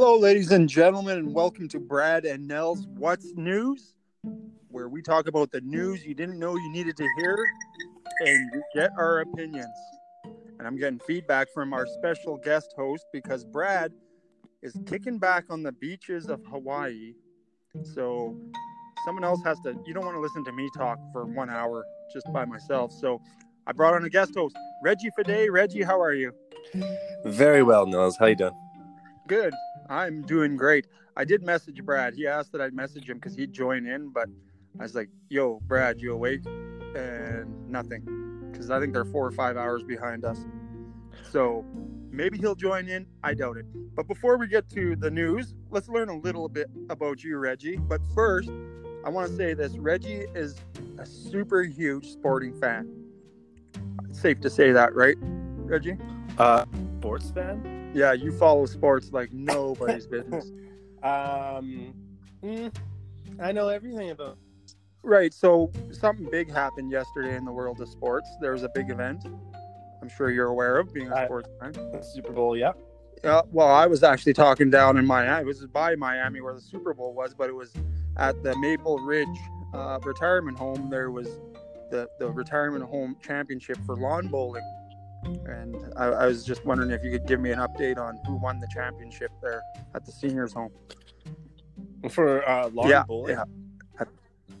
Hello, ladies and gentlemen, and welcome to Brad and Nell's What's News, where we talk about the news you didn't know you needed to hear and you get our opinions. And I'm getting feedback from our special guest host because Brad is kicking back on the beaches of Hawaii. So someone else has to, you don't want to listen to me talk for one hour just by myself. So I brought on a guest host, Reggie Fade. Reggie, how are you? Very well, Nels. How you doing? Good. I'm doing great. I did message Brad. He asked that I'd message him because he'd join in, but I was like, "Yo, Brad, you awake?" And nothing, because I think they're four or five hours behind us. So maybe he'll join in. I doubt it. But before we get to the news, let's learn a little bit about you, Reggie. But first, I want to say this: Reggie is a super huge sporting fan. It's safe to say that, right, Reggie? Uh, sports fan? Yeah, you follow sports like nobody's business. Um, mm, I know everything about. Right. So something big happened yesterday in the world of sports. There was a big event. I'm sure you're aware of being a sports fan. Super Bowl, yeah. Yeah. Well, I was actually talking down in Miami. It was by Miami where the Super Bowl was, but it was at the Maple Ridge uh, retirement home. There was the the retirement home championship for lawn bowling. And I, I was just wondering if you could give me an update on who won the championship there at the seniors home. For uh, lawn yeah, bowling. yeah.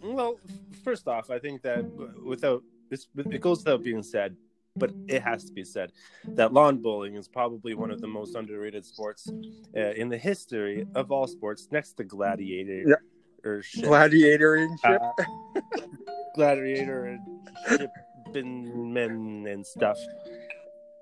Well, first off, I think that without it goes without being said, but it has to be said that lawn bowling is probably one of the most underrated sports uh, in the history of all sports, next to gladiator. Yeah. Gladiatoring ship. Uh, gladiator and shipping men and stuff.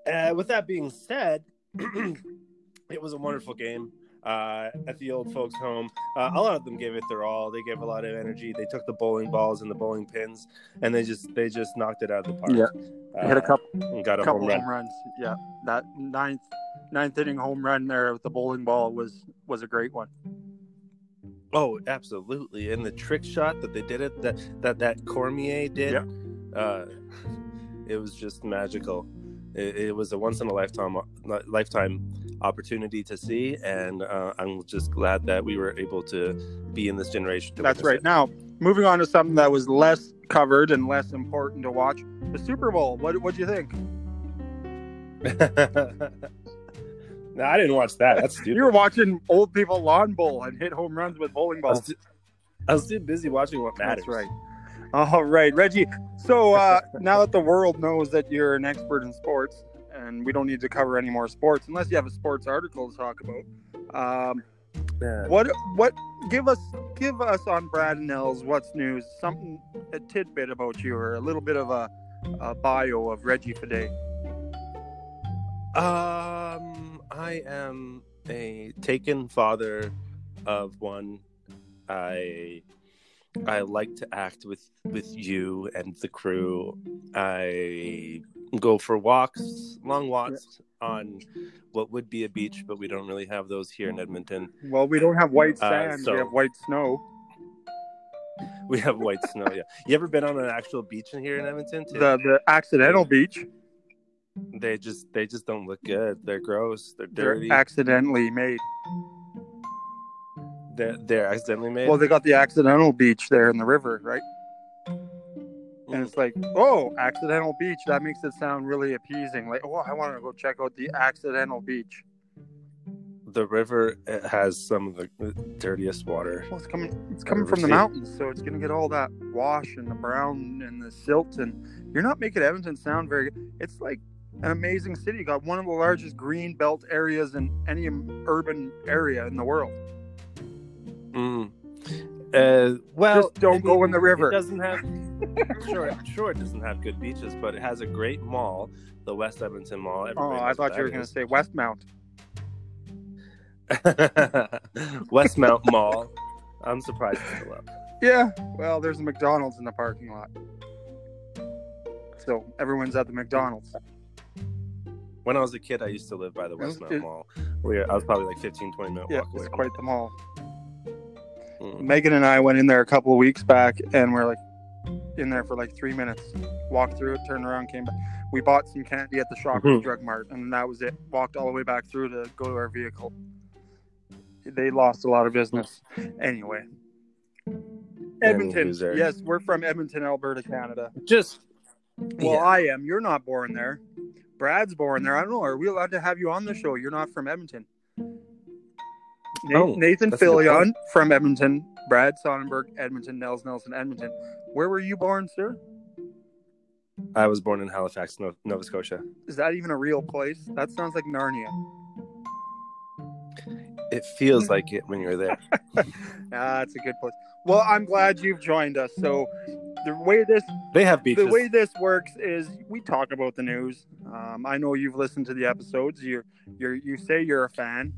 Uh, with that being said, it was a wonderful game uh, at the old folks' home. Uh, a lot of them gave it their all. They gave a lot of energy. They took the bowling balls and the bowling pins, and they just they just knocked it out of the park. Yeah. uh, hit a couple and got a couple home run. home runs. Yeah, that ninth ninth inning home run there with the bowling ball was was a great one. Oh, absolutely! And the trick shot that they did it that that that Cormier did, Yeah. uh, it was just magical. It, it was a once in a lifetime lifetime opportunity to see, and uh, I'm just glad that we were able to be in this generation. To That's right. Now, moving on to something that was less covered and less important to watch, the Super Bowl. What what do you think? no, I didn't watch that. That's stupid. You were watching old people lawn bowl and hit home runs with bowling I was, balls. too, I was too busy watching what matters. That's right. All right, Reggie. So uh, now that the world knows that you're an expert in sports, and we don't need to cover any more sports unless you have a sports article to talk about. Um. What what give us give us on Brad Nels what's news something a tidbit about you or a little bit of a, a bio of Reggie Fade. Um, I am a taken father of one. I I like to act with with you and the crew. I go for walks, long walks on what would be a beach, but we don't really have those here in Edmonton. Well, we don't have white Uh, sand, so- we have white snow. We have white snow. Yeah, you ever been on an actual beach in here in Edmonton? Too? The the accidental beach. They just they just don't look good. They're gross. They're They're accidentally made. They're, they're accidentally made. Well, they got the accidental beach there in the river, right? And it's like, oh, accidental beach. That makes it sound really appeasing. Like, oh, I want to go check out the accidental beach. the river has some of the dirtiest water. Well, it's coming. It's coming from the seen. mountains, so it's gonna get all that wash and the brown and the silt. And you're not making Edmonton sound very. good. It's like an amazing city. You got one of the largest green belt areas in any urban area in the world. Mm. Uh, well, Just don't go in the river. It doesn't have. sure, sure, it doesn't have good beaches, but it has a great mall, the West Edmonton Mall. Oh, I thought you were gonna say Westmount. Westmount Mall. I'm surprised it's still up. Yeah. Well, there's a McDonald's in the parking lot, so everyone's at the McDonald's. When I was a kid, I used to live by the Westmount it- Mall. Where I was probably like 15, 20 minute Yeah, walk away. it's quite the mall. It. Mm. Megan and I went in there a couple of weeks back, and we're like in there for like three minutes. Walked through it, turned around, came back. We bought some candy at the Shoppers Mhm. Drug Mart, and that was it. Walked all the way back through to go to our vehicle. they lost a lot of business. Anyway, Edmonton. Yes, we're from Edmonton, Alberta, Canada. Just Well, yeah. I am. You're not born there. Brad's born there. I don't know. Are we allowed to have you on the show? You're not from Edmonton. Oh, Nathan that's Fillion from Edmonton. Brad Sonnenberg, Edmonton. Nels Nelson, Edmonton. Where were you born, sir? I was born in Halifax, Nova Scotia. Is that even a real place? That sounds like Narnia. It feels like it when you're there. Ah, it's a good place. Well, I'm glad you've joined us. So, the way this They have beaches. the way this works is we talk about the news. Um, I know you've listened to the episodes. You're you're you say you're a fan.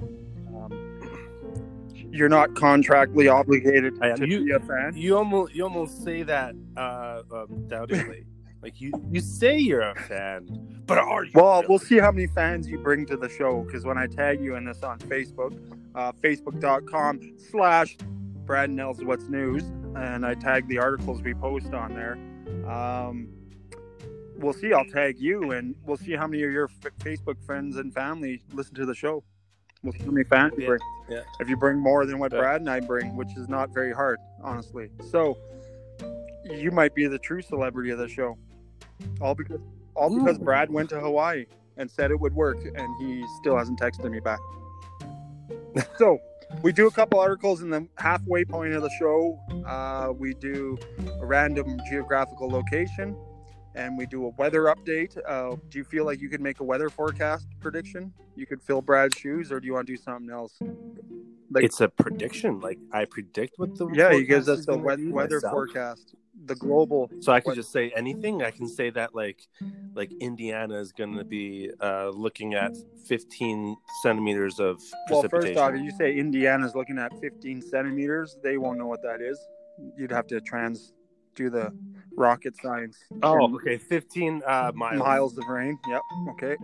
You're not contractually obligated I to You- be a fan. you almost you almost say that uh, um, doubtingly. like you you say you're a fan, but are you? Well, really? we'll see how many fans you bring to the show because when I tag you in this on Facebook, uh, facebook.com slash Brad Nels What's News, and I tag the articles we post on there. Um, we'll see. I'll tag you, and we'll see how many of your f- Facebook friends and family listen to the show. We'll see how many fans you Yeah, bring. yeah. If you bring more than what Yeah. Brad and I bring, which is not very hard, honestly. So you might be the true celebrity of the show. All because all because Ooh. Brad went to Hawaii and said it would work, and he still hasn't texted me back. so we do a couple articles in the halfway point of the show. Uh, we do a random geographical location, and we do a weather update. Uh, do you feel like you could make a weather forecast prediction? You could fill Brad's shoes, or do you want to do something else? Like, it's a prediction. Like I predict what the yeah, he gives us the we- weather myself. forecast, the global. So I could What- just say anything. I can say that like like Indiana is going to be uh, looking at 15 centimeters of precipitation. Well, first off, if you say Indiana's looking at 15 centimeters, they won't know what that is. You'd have to trans do the rocket science. oh, okay, 15 uh, miles. miles of rain. Yep. Okay.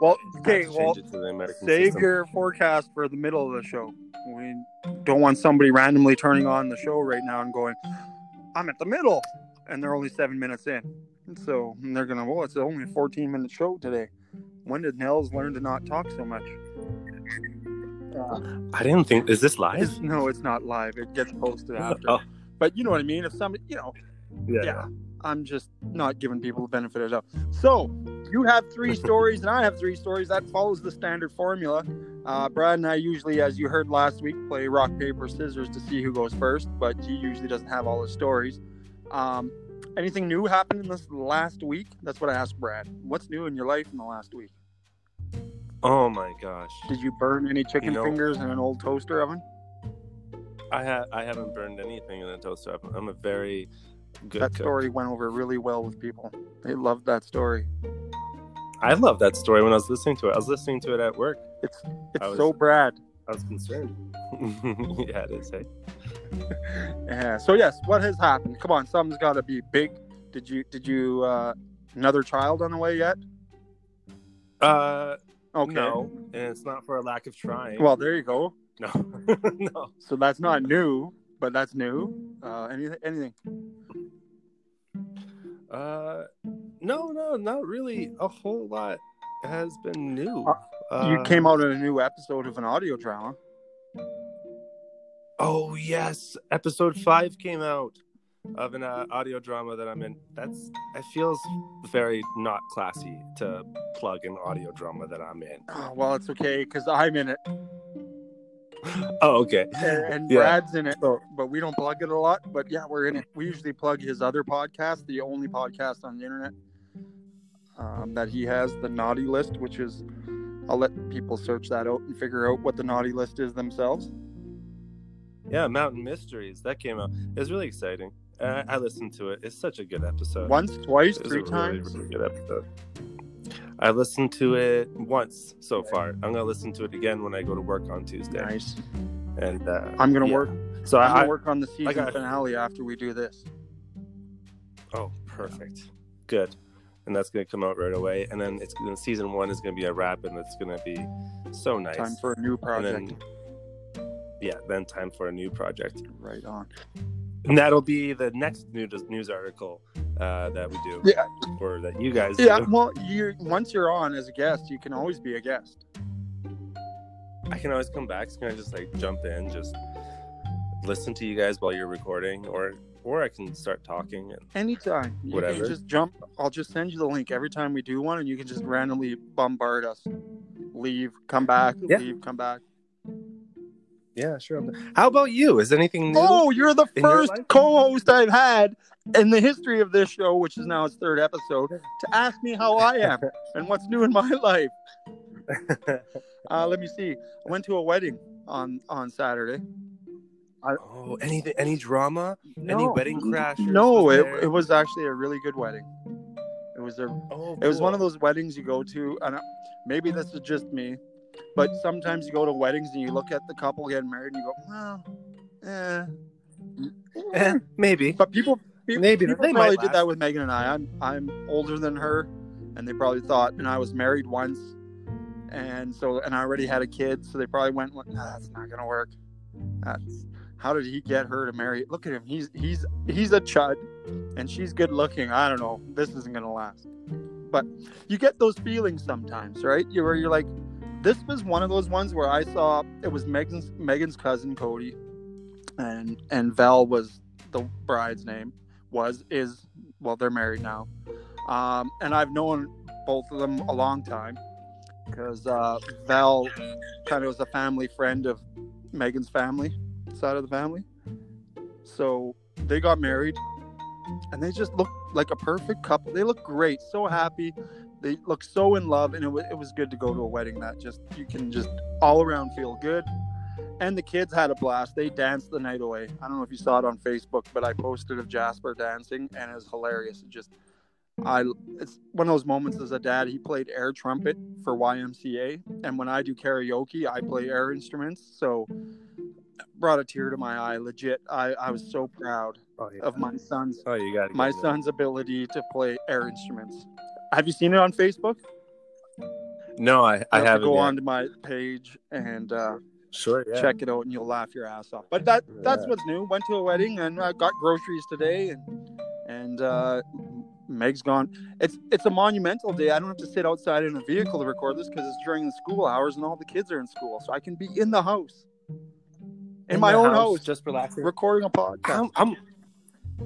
Well, okay. Well, change it to the American save system. your forecast for the middle of the show. We don't want somebody randomly turning on the show right now and going, "I'm at the middle," and they're only seven minutes in. And so they're gonna, well, it's only a 14 minute show today. When did Nels learn to not talk so much? Uh, I didn't think. Is this live? It's, no, it's not live. It gets posted after. Oh, But you know what I mean. If somebody, you know, yeah. yeah, I'm just not giving people the benefit of the doubt. So you have three stories, and I have three stories. That follows the standard formula. Uh, Brad and I usually, as you heard last week, play rock paper scissors to see who goes first. But he usually doesn't have all his stories. Um, anything new happened in this last week? That's what I asked Brad. What's new in your life in the last week? Oh my gosh. Did you burn any chicken You know- fingers in an old toaster oven? I ha- I haven't burned anything in a toaster oven. I'm a very good That cook. story went over really well with people. They loved that story. I love that story when I was listening to it. I was listening to it at work. It's it's was- so Brad. I was concerned. yeah, it is. Hey. Yeah. So yes, what has happened? Come on, something's got to be big. Did you did you uh, another child on the way yet? Uh, Okay. no, and it's not for a lack of trying. Well, there you go. No, no. So that's not new, but that's new. Uh, anything? Anything? Uh, no, no, not really. A whole lot has been new. Uh, you Uh, came out in a new episode of an audio drama. Oh yes, episode five came out of an uh, audio drama that I'm in. That's it feels very not classy to plug an audio drama that I'm in. Oh, well, it's okay because I'm in it Oh, okay. and, Yeah. Brad's in it, but we don't plug it a lot. But yeah, we're in it. We usually plug his other podcast, the only podcast on the internet um, that he has, the Naughty List, which is I'll let people search that out and figure out what the Naughty List is themselves. Yeah, Mountain Mysteries that came out. It was really exciting. Uh, I listened to it. It's such a good episode. Once, twice, three a really, times. really good episode. I listened to it once so far. I'm gonna listen to it again when I go to work on Tuesday. Nice. And uh, I'm gonna yeah. work. So I'm I, gonna work on the season got- finale after we do this. Oh, perfect. Good. And that's going to come out right away. And then it's gonna, season one is going to be a wrap, and it's going to be so nice. Time for a new project. then, yeah, then time for a new project. Right on. And that'll be the next news news article uh, that we do, Yeah, or that you guys yeah. do. Well, you once you're on as a guest, you can always be a guest. I can always come back. So can I just like jump in, just listen to you guys while you're recording, or or I can start talking and Anytime. You Whatever. can just jump. I'll just send you the link every time we do one, and you can just randomly bombard us. Leave, come back, Yeah. leave, come back. Yeah, sure. How about you? Is anything new? Oh, you're the in your first co-host I've had in the history of this show, which is now its third episode, to ask me how I am and what's new in my life. Uh, let me see. I went to a wedding on on Saturday. oh, any Any drama? Any wedding crashers? No, Was it, there? it was actually a really good wedding. It was a Oh, it was one of those weddings you go to, and I- maybe this is just me, but sometimes you go to weddings and you look at the couple getting married and you go, well, eh. Eh, maybe. But people, people, Maybe people they probably did that with Megan and I. I'm I'm older than her, and they probably thought, and I was married once, and so and I already had a kid, so they probably went, nah, that's not gonna work. That's how did he get her to marry? Look at him. He's he's he's a chud, and she's good looking. I don't know. This isn't gonna last. But you get those feelings sometimes, right? You where you're like, this was one of those ones where I saw it was Megan's Megan's cousin Cody, and and Val was the bride's name was is well they're married now, um, and I've known both of them a long time because uh, Val kind of was a family friend of Megan's family side of the family, so they got married, and they just looked like a perfect couple. They look great, so happy. They look so in love, and it was, it was good to go to a wedding that just you can just all around feel good. And the kids had a blast. They danced the night away. I don't know if you saw it on Facebook, but I posted of Jasper dancing, and it was hilarious. It just, I, it's one of those moments as a dad. He played air trumpet for YMCA, and when I do karaoke, I play air instruments. So, brought a tear to my eye. Legit, I, I was so proud Oh, yeah. of my son's Oh, you got my son's ability to play air instruments. Have you seen it on Facebook? No, I, I to haven't. go yet. on to my page and uh, Sure, yeah. check it out, and you'll laugh your ass off. But that that's Yeah. what's new. Went to a wedding and I got groceries today, and and uh, Meg's gone. It's it's a monumental day. I don't have to sit outside in a vehicle to record this because it's during the school hours and all the kids are in school, so I can be in the house, in, my the own house, just relaxing. recording a podcast. I'm, I'm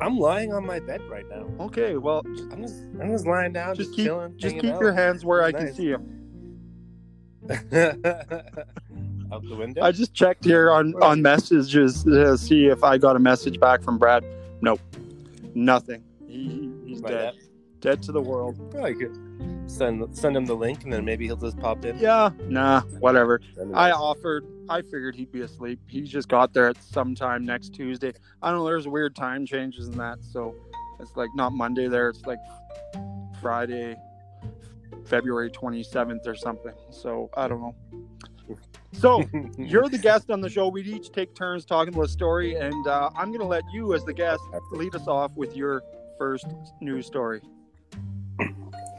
I'm lying on my bed right now. Okay, well, I'm just I'm just lying down, just just, keep chilling. just keep your hands where I can Nice. see them. out the window. I just checked here on on messages to see if I got a message back from Brad. Nope, nothing. He- he's By dead, that. Dead to the world. Probably could send send him the link, and then maybe he'll just pop in. Yeah, nah, whatever. I offered. I figured he'd be asleep. He just got there at some time next Tuesday. I don't know. There's weird time changes in that, so it's like not Monday there. It's like Friday, February 27th or something. So I don't know. So you're the guest on the show. We'd each take turns talking about a story, and uh, I'm going to let you, as the guest, lead us off with your first news story.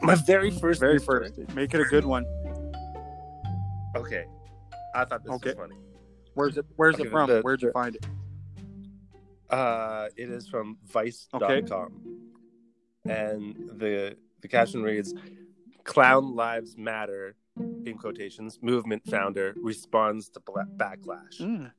My very first. Very news story. first. Make it a good one. Okay, I thought this Okay. was funny. Where's it? Where's Okay, it from? the- Where'd you find it? Uh, it is from Vice.com, Okay. and the the caption reads, "Clown Lives Matter." In quotations, movement founder responds to bla- backlash. Mm.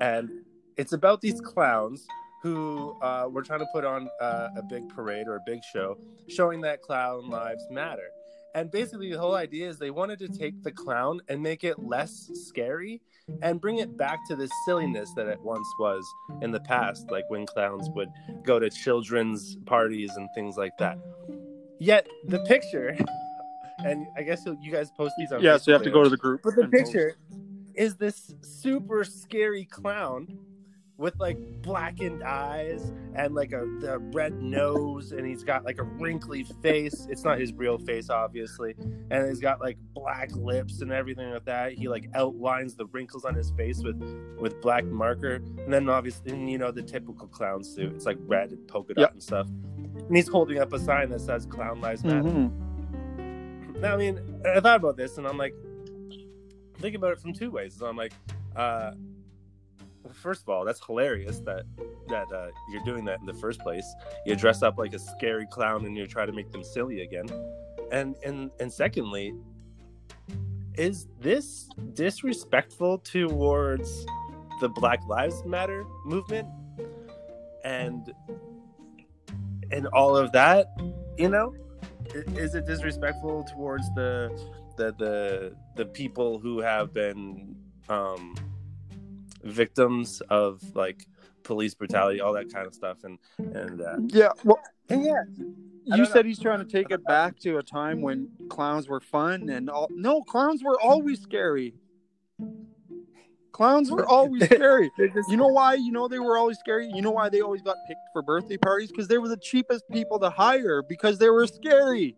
and it's about these clowns who uh, were trying to put on uh, a big parade or a big show showing that clown lives matter and basically the whole idea is they wanted to take the clown and make it less scary and bring it back to the silliness that it once was in the past like when clowns would go to children's parties and things like that yet the picture and i guess you'll- guys post these on Yeah, so you have to later. go to the group. But the and post. picture is this super scary clown with like blackened eyes and like a the red nose and he's got like a wrinkly face. It's not his real face obviously. And he's got like black lips and everything like that. He like outlines the wrinkles on his face with with black marker. And then obviously you know the typical clown suit. It's like red and polka dot Yep. and stuff. And he's holding up a sign that says clown lives matter. Mhm. Now, I mean, I thought about this, and I'm like, think about it from two ways. So I'm like, uh, first of all, that's hilarious that that uh, you're doing that in the first place. You dress up like a scary clown, and you try to make them silly again. And and and secondly, is this disrespectful towards the Black Lives Matter movement and and all of that? You know, is it disrespectful towards the the the the people who have been um, victims of like police brutality, all that kind of stuff, and and uh, Yeah. Well, and yeah, you don't said he's trying to take it back to a time when clowns were fun and all. No, clowns were always scary. Clowns were always scary. You know why? You know they were always scary. You know why they always got picked for birthday parties? Because they were the cheapest people to hire because they were scary.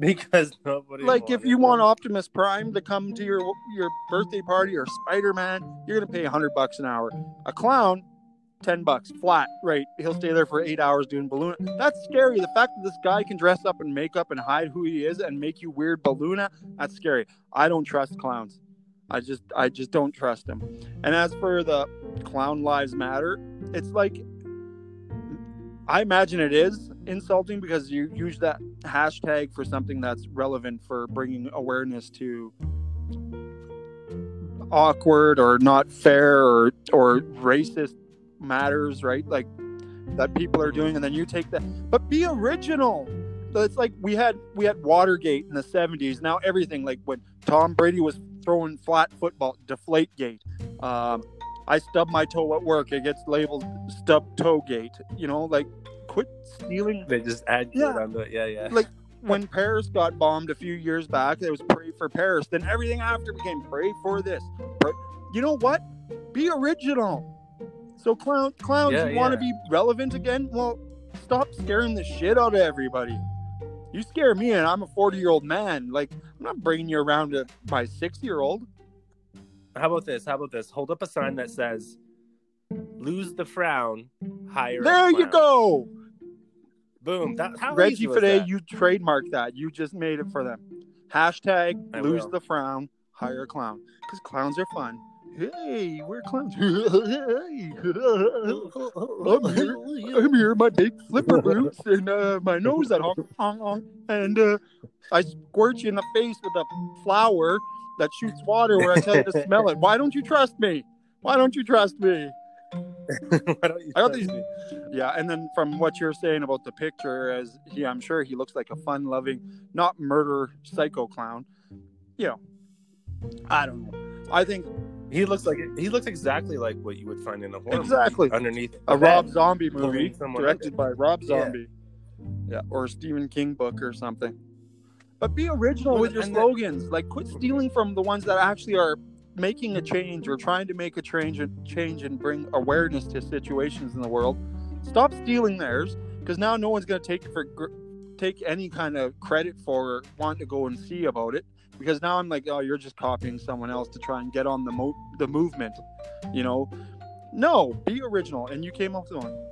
because nobody Like if you want. Optimus Prime to come to your your birthday party or Spider Man, you're gonna pay hundred bucks an hour. A clown, ten bucks flat. Right? He'll stay there for eight hours doing balloon. That's scary. The fact that this guy can dress up and make up and hide who he is and make you weird balloon. That's scary. I don't trust clowns. I just I just don't trust them. And as for the clown lives matter, it's like I imagine it is insulting because you use that hashtag for something that's relevant for bringing awareness to awkward or not fair or or racist matters, right? Like that people are doing, and then you take that. But be original. So It's like we had we had Watergate in the '70s. Now everything like when Tom Brady was throwing flat football, Deflate Gate. Um, I stub my toe at work. It gets labeled stub toe gate. You know, like quit stealing they just add Yeah. onto it. Yeah, yeah. Like, when Paris got bombed a few years back, it was pray for Paris. Then everything after became pray for this. Pray. You know what? Be original. So clown clowns Yeah, you want to yeah. be relevant again? Well, stop scaring the shit out of everybody. You scare me, and I'm a 40 year old man. Like I'm not bringing you around to my 60 year old. How about this? How about this? Hold up a sign that says "Lose the frown, hire." a There you go, Boom. That, how Reggie Fide. You trademarked that. You just made it for them. Hashtag I lose will. the frown, hire a clown. Because clowns are fun. Hey, we're clowns. hey. I'm here. I'm here, my big flipper boots and uh, my nose that honk, honk, honk. And uh, I squirt you in the face with a flower that shoots water where I tell you to smell it. Why don't you trust me? Why don't you trust me? Why don't you trust these- me? Yeah, and then from what you're saying about the picture, as he, I'm sure he looks like a fun-loving, not murder psycho clown. You know, I don't know. I think He looks like he looks exactly like what you would find in a horror Exactly. movie underneath a Rob. Zombie movie directed by Rob Yeah. Zombie. Yeah, or a Stephen King book or something. But be original with your and then- slogans. Like, quit stealing from the ones that actually are making a change or trying to make a change and change and bring awareness to situations in the world. Stop stealing theirs, because now no one's going to take for take any kind of credit for or want to go and see about it. Because now I'm like, oh, you're just copying someone else to try and get on the mo- the movement. You know, no, be original. And you came up with one.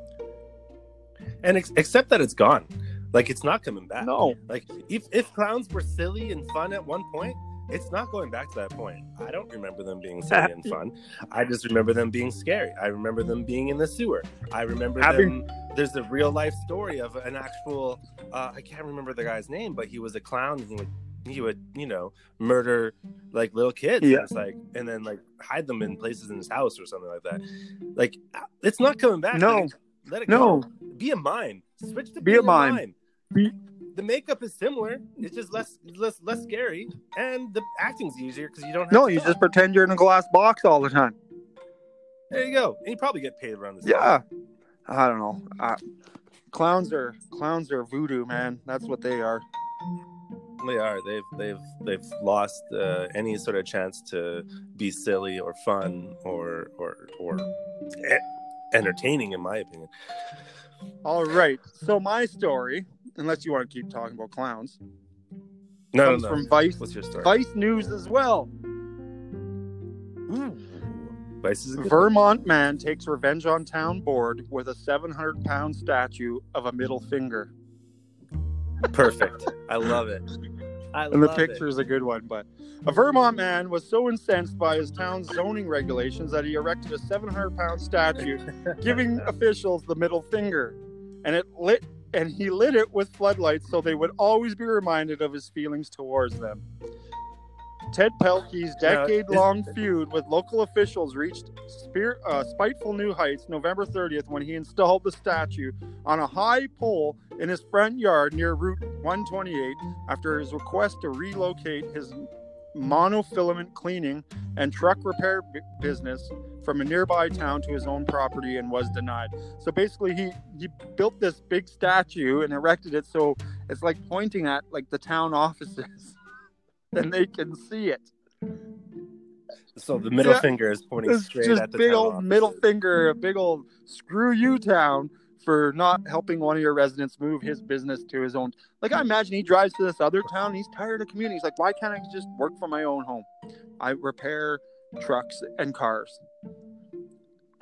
and ex- except that it's gone. Like it's not coming back. No. Like if if clowns were silly and fun at one point, it's not going back to that point. I don't remember them being silly and fun. I just remember them being scary. I remember them being in the sewer. I remember Having- them. There's a real life story of an actual. Uh, I can't remember the guy's name, but he was a clown. And He would he would you know murder like little kids. Yeah. And like and then like hide them in places in his house or something like that. Like it's not coming back. No. Like, let it No. go. Be a mime. Switch to Be a. Be- the makeup is similar. It's just less less less scary, and the acting's easier because you don't. Have to. No, you just pretend you're in a glass box all the time. there you go, and you probably get paid around this. Yeah. I don't know. Uh, clowns are clowns are voodoo, man. That's what they are. they are. They've they've they've lost uh, any sort of chance to be silly or fun or or or entertaining, in my opinion. All right. So my story, unless you want to keep talking about clowns, No, comes no, no. from Vice What's your story? Vice News as well. Ooh. Vice is a good Vermont man takes revenge on town board with a 700 pound statue of a middle finger. Perfect. I love it. I And the picture is a good one, but a Vermont man was so incensed by his town's zoning regulations that he erected a 700 pound statue giving officials the middle finger. And it lit and he lit it with floodlights so they would always be reminded of his feelings towards them. Ted Pelkey's decade-long feud with local officials reached spear, uh, spiteful new heights November 30th when he installed the statue on a high pole in his front yard near Route 128 after his request to relocate his monofilament cleaning and truck repair b- business from a nearby town to his own property and was denied. So basically he he built this big statue and erected it so it's like pointing at like the town offices and they can see it. So the middle Yeah. finger is pointing straight just at the big town old offices. middle finger, a big old screw you town for not helping one of your residents move his business to his own. Like I imagine he drives to this other town, he's tired of commuting. He's like, why can't I just work from my own home? I repair trucks and cars.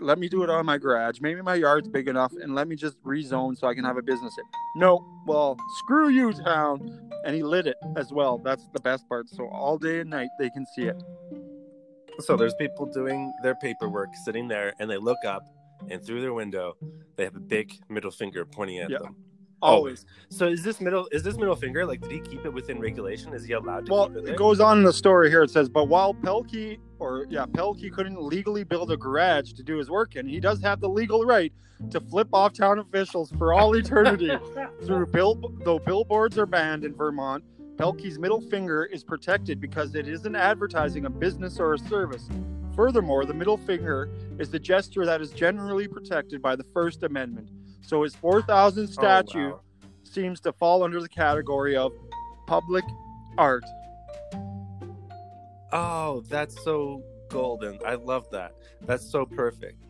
Let me do it on my garage. Maybe my yard's big enough, and let me just rezone so I can have a business. Here. No, well, screw you, town. And he lit it as well. That's the best part. So all day and night they can see it. So there's people doing their paperwork, sitting there, and they look up, and through their window, they have a big middle finger pointing at Yeah. them. Always. So is this middle is this middle finger like? Did he keep it within regulation? Is he allowed to Well, keep it? it goes on in the story here. It says, but while Pelkey or yeah, Pelkey couldn't legally build a garage to do his work and he does have the legal right to flip off town officials for all eternity through bill. Though billboards are banned in Vermont, Pelkey's middle finger is protected because it isn't advertising a business or a service. Furthermore, the middle finger is the gesture that is generally protected by the First Amendment. So his 4,000 Oh, statue wow. seems to fall under the category of public art. Oh, that's so golden. I love that. That's so perfect.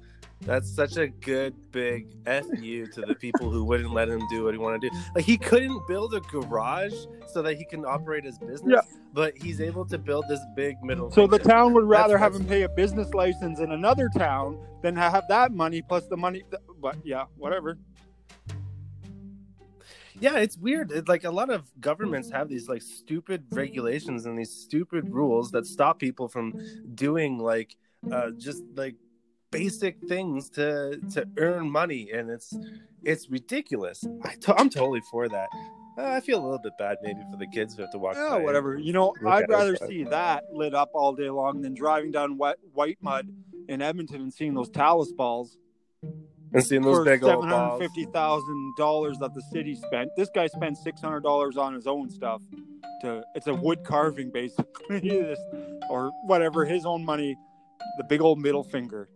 That's such a good big fu to the people who wouldn't let him do what he wanted to do. Like he couldn't build a garage so that he can operate his business, Yeah. but he's able to build this big middle. So the town would rather That's- have him pay a business license in another town than have that money plus the money. But yeah, whatever. Yeah, it's weird. It, like a lot of governments have these like stupid regulations and these stupid rules that stop people from doing like uh, just like basic things to to earn money, and it's it's ridiculous. I I'm totally for that. Uh, I feel a little bit bad maybe for the kids who have to walk. Yeah, whatever. You know, I'd it, rather see that lit up all day long than driving down wet white mud in Edmonton and seeing those talus balls And seeing those for big seven old hundred fifty thousand dollars that the city spent. This guy spent six hundred dollars on his own stuff. To it's a wood carving basically, or whatever his own money. The big old middle finger.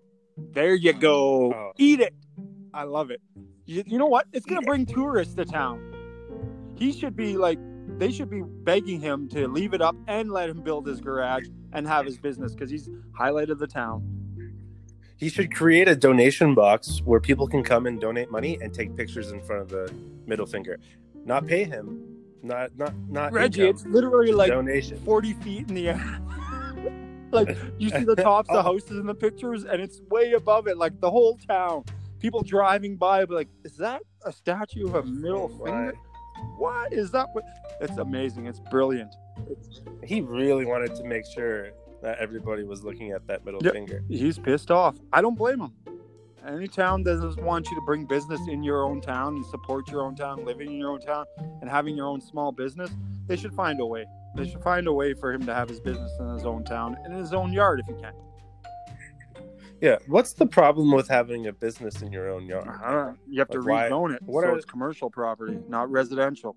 There you go. Oh. Eat it. I love it. You, you know what? It's gonna bring tourists to town. He should be like, they should be begging him to leave it up and let him build his garage and have his business because he's highlighted the town. He should create a donation box where people can come and donate money and take pictures in front of the middle finger. Not pay him. Not not not Reggie, income. it's literally like donation. 40 feet in the air. like you see the tops of the oh. houses in the pictures, and it's way above it. Like the whole town, people driving by, be like, "Is that a statue of a middle Oh, finger? What is that?" What? It's amazing. It's brilliant. He really wanted to make sure that everybody was looking at that middle Yep. finger. He's pissed off. I don't blame him. Any town that doesn't want you to bring business in your own town and support your own town, living in your own town, and having your own small business, they should find a way. They should find a way for him to have his business in his own town in his own yard if he can. Yeah. What's the problem with having a business in your own yard? I don't. You have to Like, why- rezone it what so are- it's commercial property, not residential.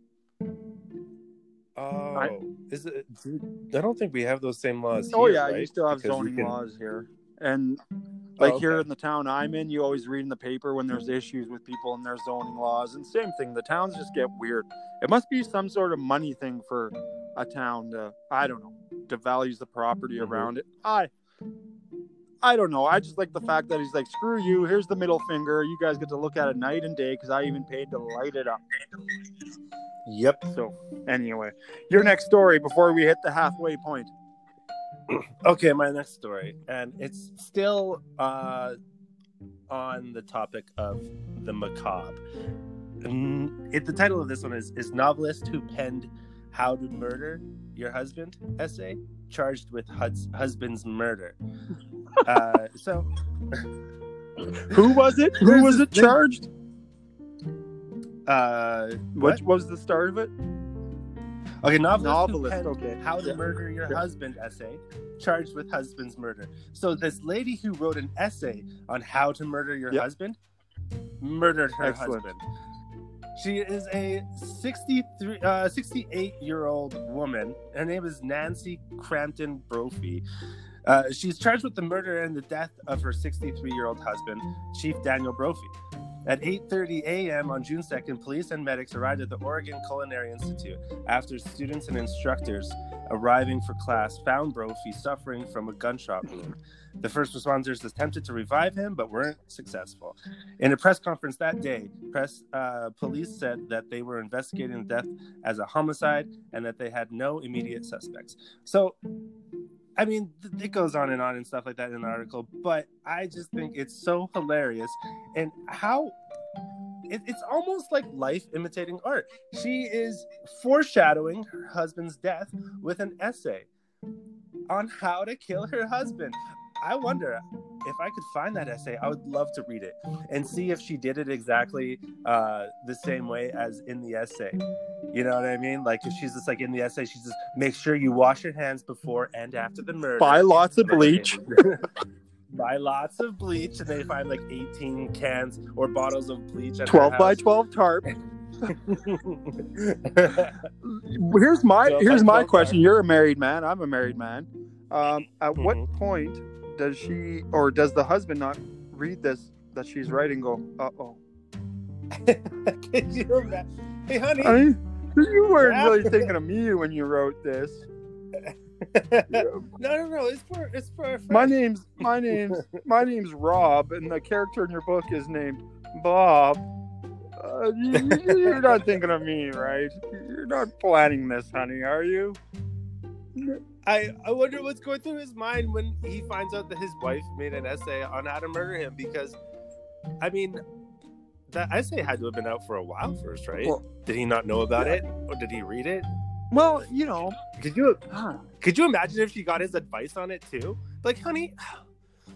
Oh, is it? I don't think we have those same laws. oh here, yeah, right? you still have Because zoning can- laws here, and like Oh, here in the town I'm in, you always read in the paper when there's issues with people and their zoning laws, and same thing. The towns just get weird. It must be some sort of money thing for a town to, I don't know, to values the property Mhm. around it. I. I don't know. I just like the fact that he's like, screw you. Here's the middle finger. You guys get to look at it night and day because I even paid to light it up. Yep. So, anyway, your next story before we hit the halfway point. Okay, my next story, and it's still uh, on the topic of the macabre. It, the title of this one is "Is novelist who penned How to Murder Your Husband essay charged with hus- husband's murder." uh, so, Who was it? Who was it charged? uh, what? Which was the start of it? Okay, novelist, Novelist, okay. How to Yeah. Murder Your Yeah. Husband essay, charged with husband's murder. So this lady who wrote an essay on how to murder your Yep. husband murdered her Excellent. husband. She is a 63, uh, 68 year old woman. Her name is Nancy Crampton Brophy. Uh, she's charged with the murder and the death of her 63 year old husband, Chief Daniel Brophy. At 8:30 a.m. on June 2nd, police and medics arrived at the Oregon Culinary Institute after students and instructors arriving for class found Brophy suffering from a gunshot wound. The first responders attempted to revive him, but weren't successful. In a press conference that day, press uh, police said that they were investigating the death as a homicide and that they had no immediate suspects. So, I mean, it goes on and on and stuff like that in the article, but I just think it's so hilarious and how it, it's almost like life imitating art. She is foreshadowing her husband's death with an essay on how to kill her husband. I wonder if I could find that essay. I would love to read it and see if she did it exactly uh, the same way as in the essay. You know what I mean? Like if she's just like in the essay, she's just make sure you wash your hands before and after the murder. Buy lots of bleach. Buy lots of bleach, and they find like 18 cans or bottles of bleach. At her 12 by 12 tarp. Here's my here's my question. You're a married man. I'm a married man. Um, at what Mhm. point does she or does the husband not read this that she's writing? Go, uh oh. Could you imagine? Hey, honey. I mean, you weren't Yeah. really thinking of me when you wrote this. no, no, no. It's for it's for. My name's my name's my name's Rob, and the character in your book is named Bob. Uh, you, you're not thinking of me, right? You're not planning this, honey, are you? I, I wonder what's going through his mind when he finds out that his wife made an essay on how to murder him because I mean that essay had to have been out for a while first, right? Well- did he not know about Yeah. it? Or did he read it? Well, you know, Could you could you imagine if she got his advice on it too? Like, honey,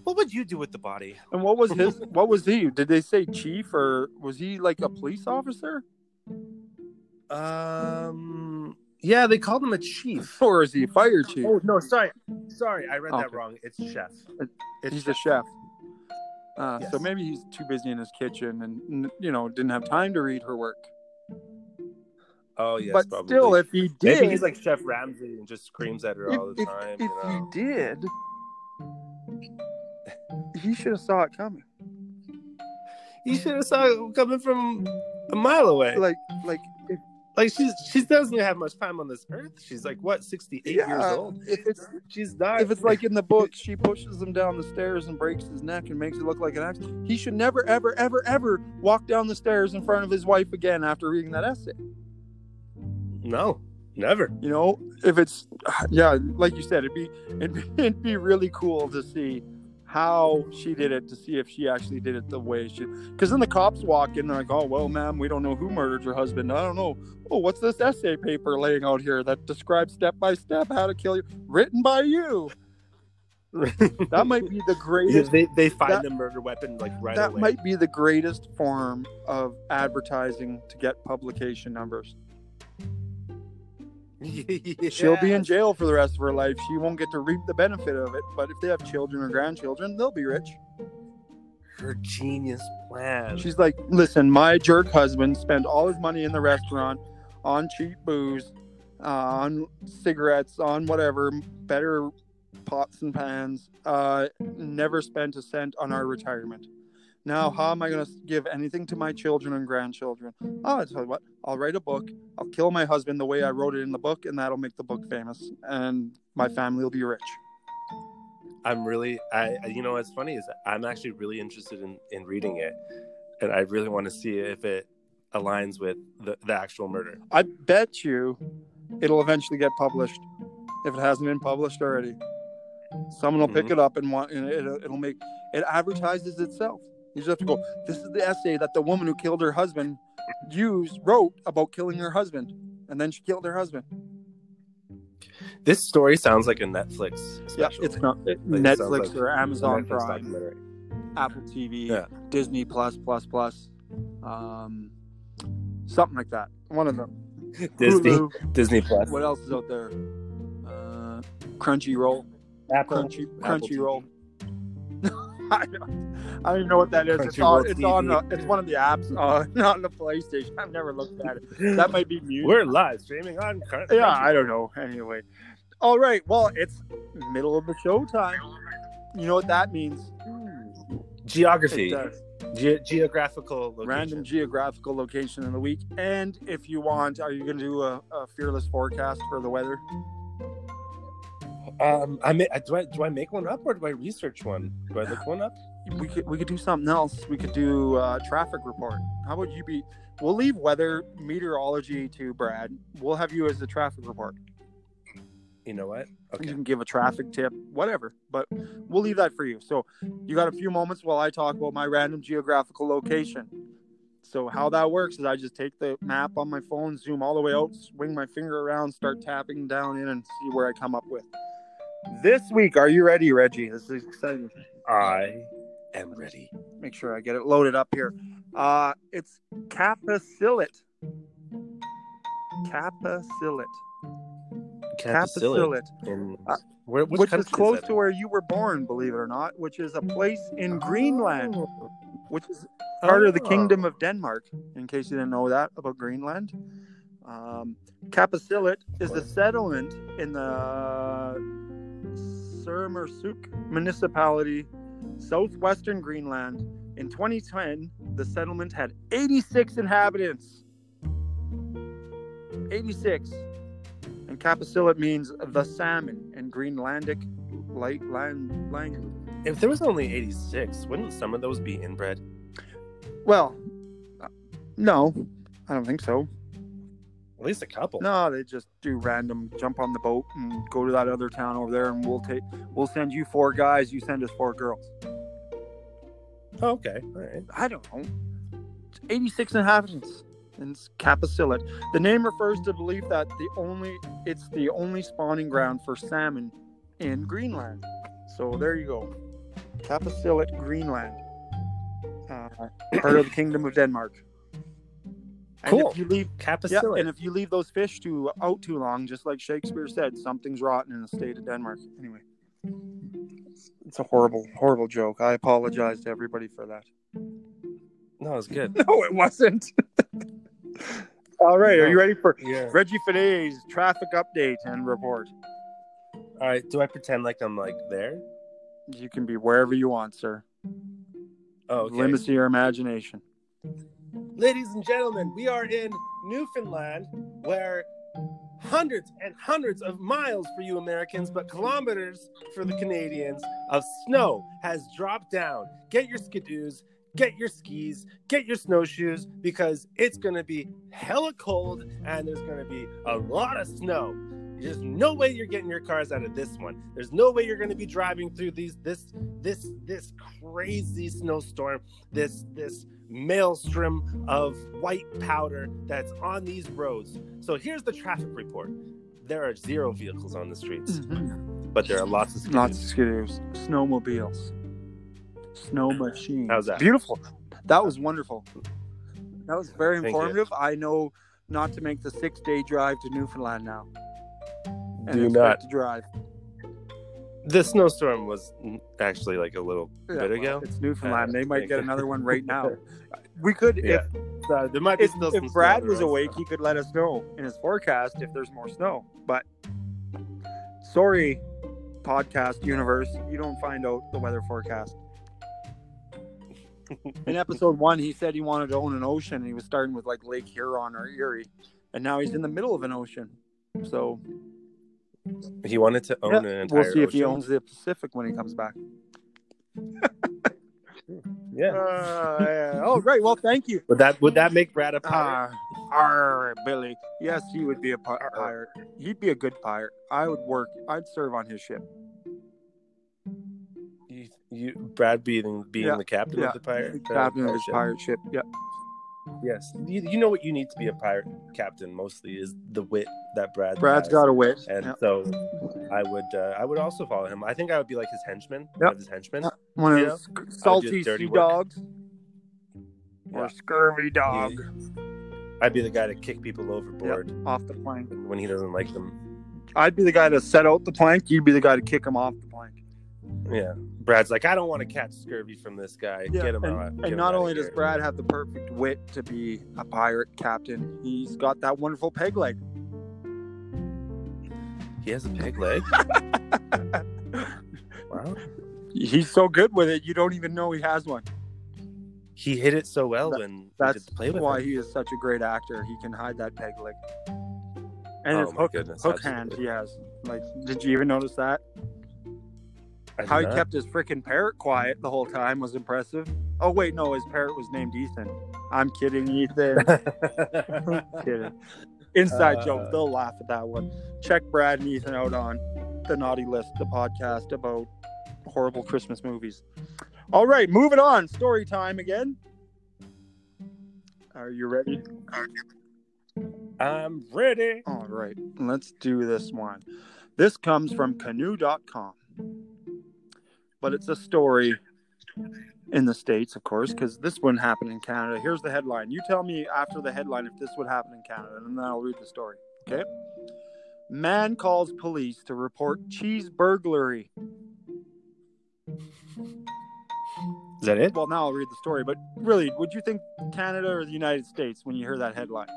what would you do with the body? and what was his? What was he? Did they say chief or was he like a police officer, Um yeah, they called him a chief. or is he fire chief? Oh no, sorry. Sorry, I read that wrong. It's chef. It's He's a chef. Uh, So maybe he's too busy in his kitchen and you know didn't have time to read her work. Oh yes, but probably. still, if he did, Maybe he's like Chef Ramsay and just screams at her if, all the if- time. if you know? he did, he should have saw it coming. He should have saw it coming from a mile away. Like, Like, like she's she doesn't have much time on this earth. She's like what, sixty eight years old. if it's She's not. if it's like in the book, she pushes him down the stairs and breaks his neck and makes it look like an accident. He should never, ever, ever, ever walk down the stairs in front of his wife again after reading that essay. no, never. You know, if it's yeah, like you said, it'd be it'd be, it'd be really cool to see how she did it to see if she actually did it the way she. Because then the cops walk in, they're like, "Oh well, ma'am, we don't know who murdered your husband. I don't know. Oh, what's this essay paper laying out here that describes step by step how to kill you, written by you? That might be the Yeah, greatest. they they find that- the murder weapon like right away. that away. might be the greatest form of advertising to get publication numbers. She'll be in jail for the rest of her life. She won't get to reap the benefit of it. But if they have children or grandchildren, they'll be rich. Her genius plan. She's like, listen, my jerk husband spent all his money in the restaurant on cheap booze, uh, on cigarettes, on whatever, better pots and pans. Uh, never spent a cent on our retirement. Now, how am I going to give anything to my children and grandchildren? Oh, I'll tell you what, I'll write a book. I'll kill my husband the way I wrote it in the book, and that'll make the book famous, and my family will be rich. I'm really I I- you know what's funny is I'm actually really interested in in reading it, and I really want to see if it aligns with the, the actual murder. I bet you it'll eventually get published if it hasn't been published already. Someone will pick Mhm. it up and want, and it'll, it'll make it advertises itself. You just have to go. This is the essay that the woman who killed her husband used wrote about killing her husband, and then she killed her husband. This story sounds like a Netflix Yeah, it's not it- Like, Netflix like or Amazon Netflix Prime. Apple TV, Yeah. Disney Plus Plus Plus, um, something like that. One of them. Disney, Hulu. Disney Plus, What else is out there? Uh, Crunchyroll. Apple, Crunchy Apple Crunchyroll. I don't, even know what that is. It's on, it's on the, it's one of the apps uh, not on the PlayStation. I've never looked at it. That might be mute. We're live streaming on. Crunch- yeah, I don't know. Anyway, all right. Well, it's middle of the show time. You know what that means? Geography. Ge- geographical location. Random geographical location in the week. And if you want, are you going to do a, a fearless forecast for the weather? Um, I may, do I do I make one up or do I research one? Do I look one up? We could we could do something else. We could do uh, traffic report. How about you be? We'll leave weather meteorology to Brad. We'll have you as the traffic report. You know what? You can give a traffic tip, whatever. But we'll leave that for you. So you got a few moments while I talk about my random geographical location. So how that works is I just take the map on my phone, zoom all the way out, swing my finger around, start tapping down in, and see where I come up with. This week, are you ready, Reggie? This is exciting. I am ready. Make sure I get it loaded up here. Uh, it's Kapisillit. Kapisillit. Kapisillit. Kapisillit. In Uh, where, which, which is close that to where you were born, believe it or not, which is a place in Greenland, which is part of the Oh. Kingdom of Denmark. In case you didn't know that about Greenland, um, Kapisillit is a settlement in the Sermersooq municipality, southwestern Greenland. In 2010, the settlement had 86 inhabitants. 86. And Kapisillit means the salmon in Greenlandic light land language. If there was only 86, wouldn't some of those be inbred? Well, uh, no, I don't think so. At least a couple. No, they just do random jump on the boat and go to that other town over there, and we'll take we'll send you four guys, you send us four girls. Oh, okay. All right. I don't know. It's 86 inhabitants in Kapisillit. The name refers to the belief that the only it's the only spawning ground for salmon in Greenland. So there you go. Kapisillit, Greenland. Uh, part of the Kingdom of Denmark. And Cool. if you leave yeah, and if you leave those fish too out too long, just like Shakespeare said, something's rotten in the state of Denmark. Anyway, it's, a horrible, horrible joke. I apologize to everybody for that. no, it's good. No, it wasn't. All right, are you ready for Yeah. Reggie Fiday's traffic update and report? All right. Do I pretend like I'm like there? You can be wherever you want, sir. Oh, okay. Limits your imagination. Ladies and gentlemen, we are in Newfoundland where hundreds and hundreds of miles for you Americans, but kilometers for the Canadians of snow has dropped down. Get your skidoos, get your skis, get your snowshoes because it's going to be hella cold and there's going to be a lot of snow. There's no way you're getting your cars out of this one. There's no way you're going to be driving through these this this this crazy snowstorm, this this maelstrom of white powder that's on these roads. So here's the traffic report. There are zero vehicles on the streets, mm-hmm. but there are lots of Lots of skidoos, snowmobiles, snow machines. How's that? Beautiful. That was wonderful. That was very informative. I know not to make the six day drive to Newfoundland now. Do not. to drive. The snowstorm was actually like a little Yeah, bit well, ago. It's Newfoundland. Uh, they might get another one right now. We could, Yeah. if Uh, there might be if, still if Brad was awake, he could let us know in his forecast if there's more snow. But sorry, podcast universe, you don't find out the weather forecast. in episode one, he said he wanted to own an ocean, and he was starting with like Lake Huron or Erie, and now he's in the middle of an ocean. So he wanted to own yeah, an entire we'll see if he owns the Pacific when he comes back. Yeah. Uh, yeah. Oh, great. Well, thank you. Would that would that make Brad a pirate? Ah, arr, Billy. Yes, he would be a pi- pirate. He'd be a good pirate. I would work. I'd serve on his ship. you, you Brad being being Yeah, the captain yeah. of the pirate Captain of his ship. pirate ship. Yeah. Yes, you, you know what you need to be a pirate captain mostly is the wit that Brad. Brad's has. got a wit. and Yeah. so I would uh, I would also follow him. I think I would be like his henchman, Yep. one of his henchmen. One of those know, salty sea work. dogs. Yeah. Or scurvy dog. I'd be the guy to kick people overboard off the plank. when he doesn't like them. I'd be the guy to set out the plank. You'd be the guy to kick him off the plank. Yeah. Brad's like, I don't want to catch scurvy from this guy. Yeah, Get him and, out. and get him not outta only does here." Brad have the perfect wit to be a pirate captain, he's got that wonderful peg leg. he has a peg leg. wow. He's so good with it, you don't even know he has one. He hit it so well That- when That's play with why him. he is such a great actor. He can hide that peg leg. And Oh his my hook, goodness, hook hand he has. Like, did you even notice that? How he not. kept his freaking parrot quiet the whole time was impressive. Oh wait, no, his parrot was named Ethan. I'm kidding, Ethan. kidding. Inside Uh, joke. They'll laugh at that one. Check Brad and Ethan out on the Naughty List, the podcast about horrible Christmas movies. All right, moving on. Story time again. Are you ready? I'm ready. All right, let's do this one. This comes from canoe.com. But it's a story in the States, of course, because this wouldn't happen in Canada. Here's the headline. You tell me after the headline if this would happen in Canada, and then I'll read the story. Okay? Man calls police to report cheese burglary. Is that it? Well, now I'll read the story, but really, would you think Canada or the United States when you hear that headline?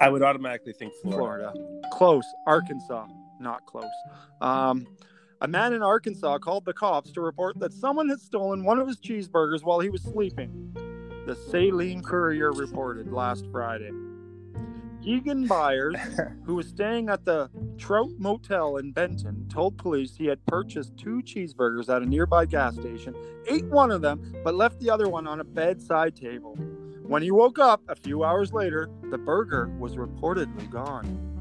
I would automatically think Florida. Florida. Close. Arkansas. Not close. Um, a man in Arkansas called the cops to report that someone had stolen one of his cheeseburgers while he was sleeping. The Saline Courier reported last Friday. Egan Byers, who was staying at the Trout Motel in Benton, told police he had purchased two cheeseburgers at a nearby gas station, ate one of them, but left the other one on a bedside table. When he woke up a few hours later, the burger was reportedly gone.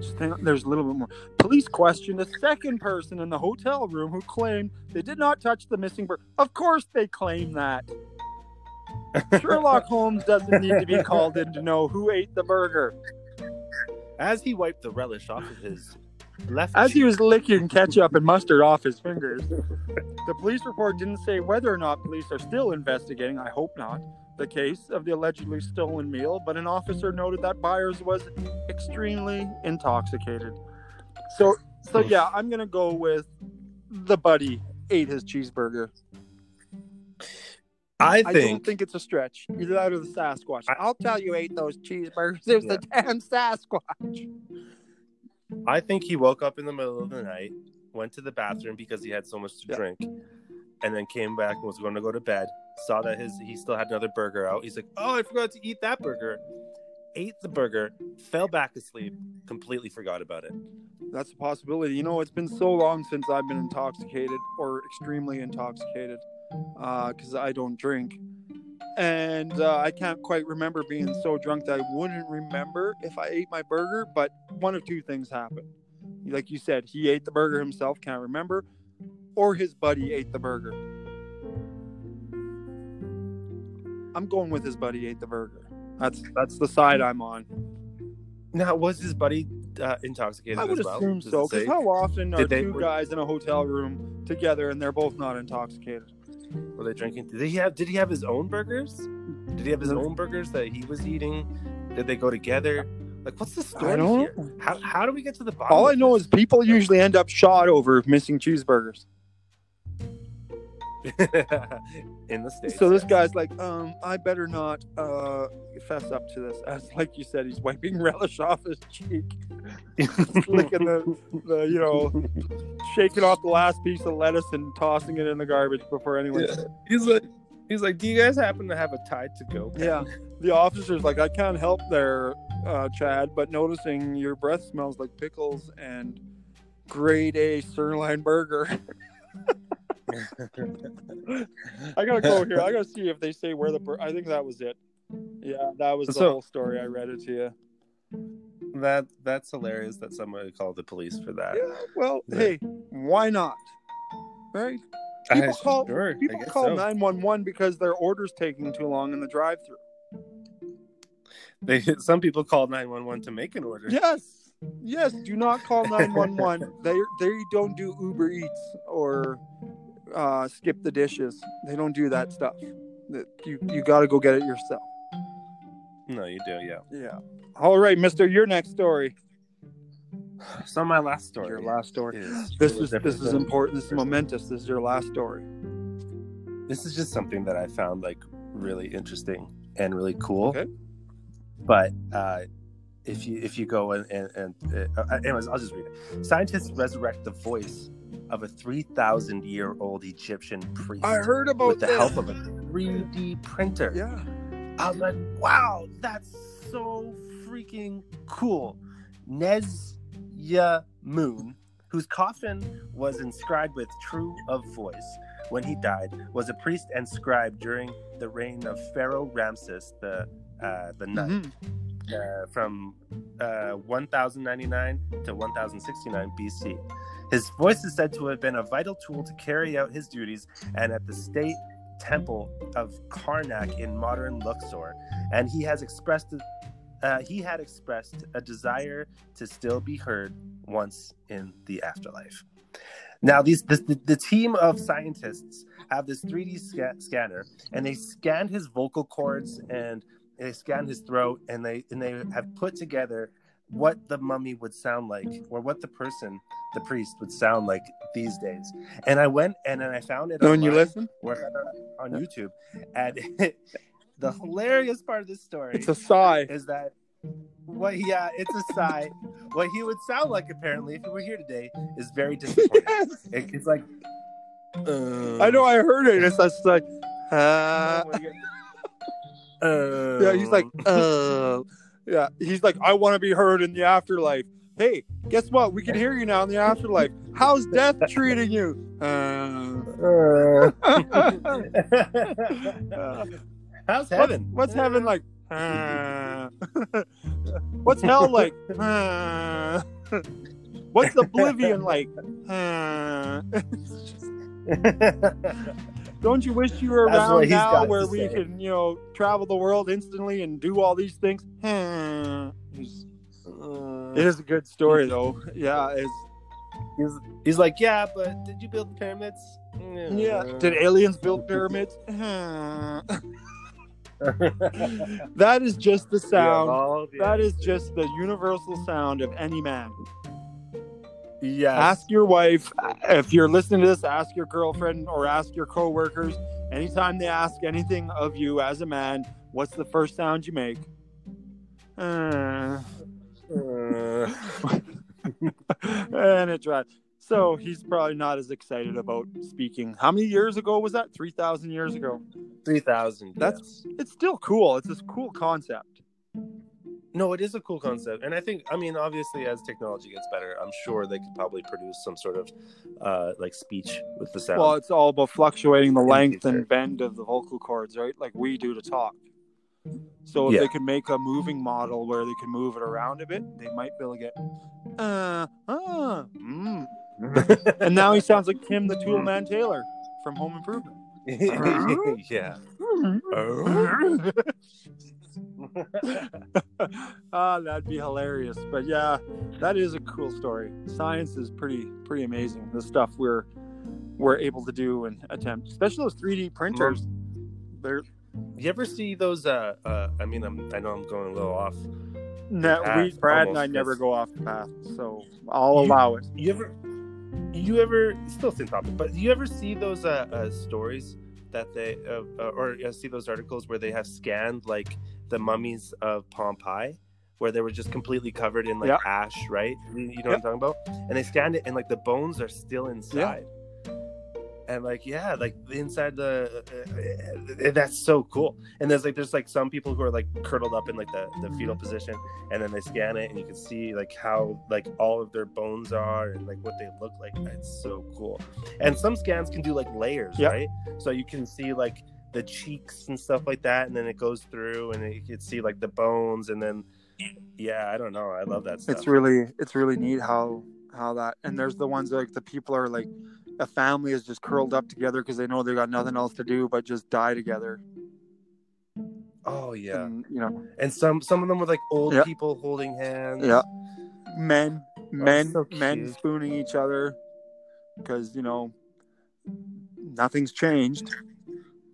Just hang on, There's a little bit more. Police questioned a second person in the hotel room who claimed they did not touch the missing burger. Of course, they claim that. Sherlock Holmes doesn't need to be called in to know who ate the burger. As he wiped the relish off of his left As he was licking ketchup and mustard off his fingers, the police report didn't say whether or not police are still investigating, I hope not, the case of the allegedly stolen meal, but an officer noted that Byers was extremely intoxicated. So, so yeah, I'm gonna go with the buddy ate his cheeseburger. I I don't think, think it's a stretch. Either that or the Sasquatch. I- I'll tell you, ate those cheeseburgers. It was the damn Sasquatch. I think he woke up in the middle of the night, went to the bathroom because he had so much to Yeah. drink, and then came back and was going to go to bed. Saw that his he still had another burger out. He's like, "Oh, I forgot to eat that burger." Ate the burger, fell back asleep, completely forgot about it. That's a possibility. You know, it's been so long since I've been intoxicated or extremely intoxicated uh, because I don't drink. And uh, I can't quite remember being so drunk that I wouldn't remember if I ate my burger. But one of two things happened. Like you said, he ate the burger himself, can't remember, or his buddy ate the burger. I'm going with his buddy ate the burger. That's that's the side I'm on. Now, was his buddy uh, intoxicated I would as well? assume so. Because how often are Did two were- guys in a hotel room together and they're both not intoxicated? Were they drinking? Did he have? Did he have his own burgers? Did he have his own burgers that he was eating? Did they go together? Like, what's the story here? How, how do we get to the bottom? All I know this? is people usually end up shot over missing cheeseburgers. in the states. So this guy's like, um, I better not uh, fess up to this. As like you said, he's wiping relish off his cheek, licking the, the, you know, shaking off the last piece of lettuce and tossing it in the garbage before anyone. Yeah. He's like, he's like, do you guys happen to have a Tide to go? pen?" Yeah. The officer's like, I can't help there, uh, Chad, but noticing your breath smells like pickles and grade A sirloin burger. I gotta go here. I gotta see if they say where the. Bur- I think that was it. Yeah, that was the So- whole story. I read it to you. That that's hilarious that somebody called the police for that. Yeah. Well, Yeah. hey, why not? Right? People I- call sure, people call nine one one because their order's taking too long in the drive-through. They some people call nine one one to make an order. Yes. Yes, do not call 911. they they don't do Uber Eats or uh, skip the dishes. They don't do that stuff. That you you got to go get it yourself. No, you do. Yeah. Yeah. All right, Mister. Your next story. So my last story. Your last story. is This is this is important. This is momentous. This is your last story. This is just something that I found like really interesting and really cool. Okay. But uh, if you if you go and and, and uh, anyways, I'll just read it. Scientists resurrect the voice of a three thousand year old Egyptian priest I heard about with the help of a three D printer. Yeah. I was like, wow, that's so freaking cool. Nezya Moon, whose coffin was inscribed with true of voice when he died, was a priest and scribe during the reign of Pharaoh Ramses the uh, the ninth Mhm. uh, from uh, 1099 to 1069 BC. His voice is said to have been a vital tool to carry out his duties and at the state temple of Karnak in modern Luxor, and he has expressed uh, he had expressed a desire to still be heard once in the afterlife. Now, these the, the team of scientists have this 3D sca- scanner, and they scanned his vocal cords and they scanned his throat, and they and they have put together what the mummy would sound like, or what the person, the priest, would sound like these days. And I went and then I found it. When you listen, or on YouTube, and the hilarious part of this story it's a sigh. is that what yeah, it's a sigh. What he would sound like apparently if he were here today is very disappointing. yes. It- it's like uh, I know. I heard it. It's just like, uh, Uh, yeah. He's like, uh, yeah. He's like, I want to be heard in the afterlife. Hey, guess what? We can hear you now in the afterlife. How's death treating you? Uh, uh, how's heaven? What's heaven like? Uh, what's hell like? Uh, what's oblivion like? Uh, don't you wish you were around now where we say. can, you know, travel the world instantly and do all these things? It is a good story though. Yeah, it's, he's, he's like, yeah, but did you build the pyramids? yeah. Did aliens build pyramids? That is just the sound. That is just the universal sound of any man. Yes. Ask your wife if you're listening to this. Ask your girlfriend or ask your coworkers. Anytime they ask anything of you as a man, what's the first sound you make? Uh, Uh, and it drives. So he's probably not as excited about speaking. How many years ago was that? Three thousand years ago. Three thousand. That's- It's still cool. It's this cool concept. No, it is a cool concept, and I think, I mean, obviously, as technology gets better, I'm sure they could probably produce some sort of uh, like speech with the sound. Well, it's all about fluctuating the In the length and bend of the vocal cords, right? Like we do to talk. So if Yeah. they could make a moving model where they can move it around a bit, they might be able to get. Uh, uh, mm. and now he sounds like Tim the Tool Man Taylor from Home Improvement. yeah. ah, that'd be hilarious. But yeah, that is a cool story. Science is pretty pretty amazing. The stuff we're we're able to do and attempt, especially those 3D printers. They're You ever see those? Uh, uh, I mean, I'm, I know I'm going a little off. no, path, we, Brad and I never go off the path, so I'll You- allow it. You ever, you ever, still same topic, but you ever see those uh, uh stories that they, uh, uh, or uh, see those articles where they have scanned like the mummies of Pompeii, where they were just completely covered in like Yeah. ash, right? You, know what I'm talking about? And they scanned it, and like the bones are still inside. And like yeah, like inside the uh, uh, that's so cool. And there's like there's like some people who are like curdled up in like the, the fetal position, and then they scan it, and you can see like how like all of their bones are and like what they look like. It's so cool. And some scans can do like layers, Yeah. right? So you can see like the cheeks and stuff like that, and then it goes through, and you can see like the bones, and then yeah, I don't know. I love that stuff. It's really it's really neat how how that and there's the ones like the people are like a family is just curled up together because they know they got nothing else to do but just die together. oh yeah, And, you know, and some some of them were like old Yeah. people holding hands. Yeah. men oh, men so men spooning each other because you know nothing's changed.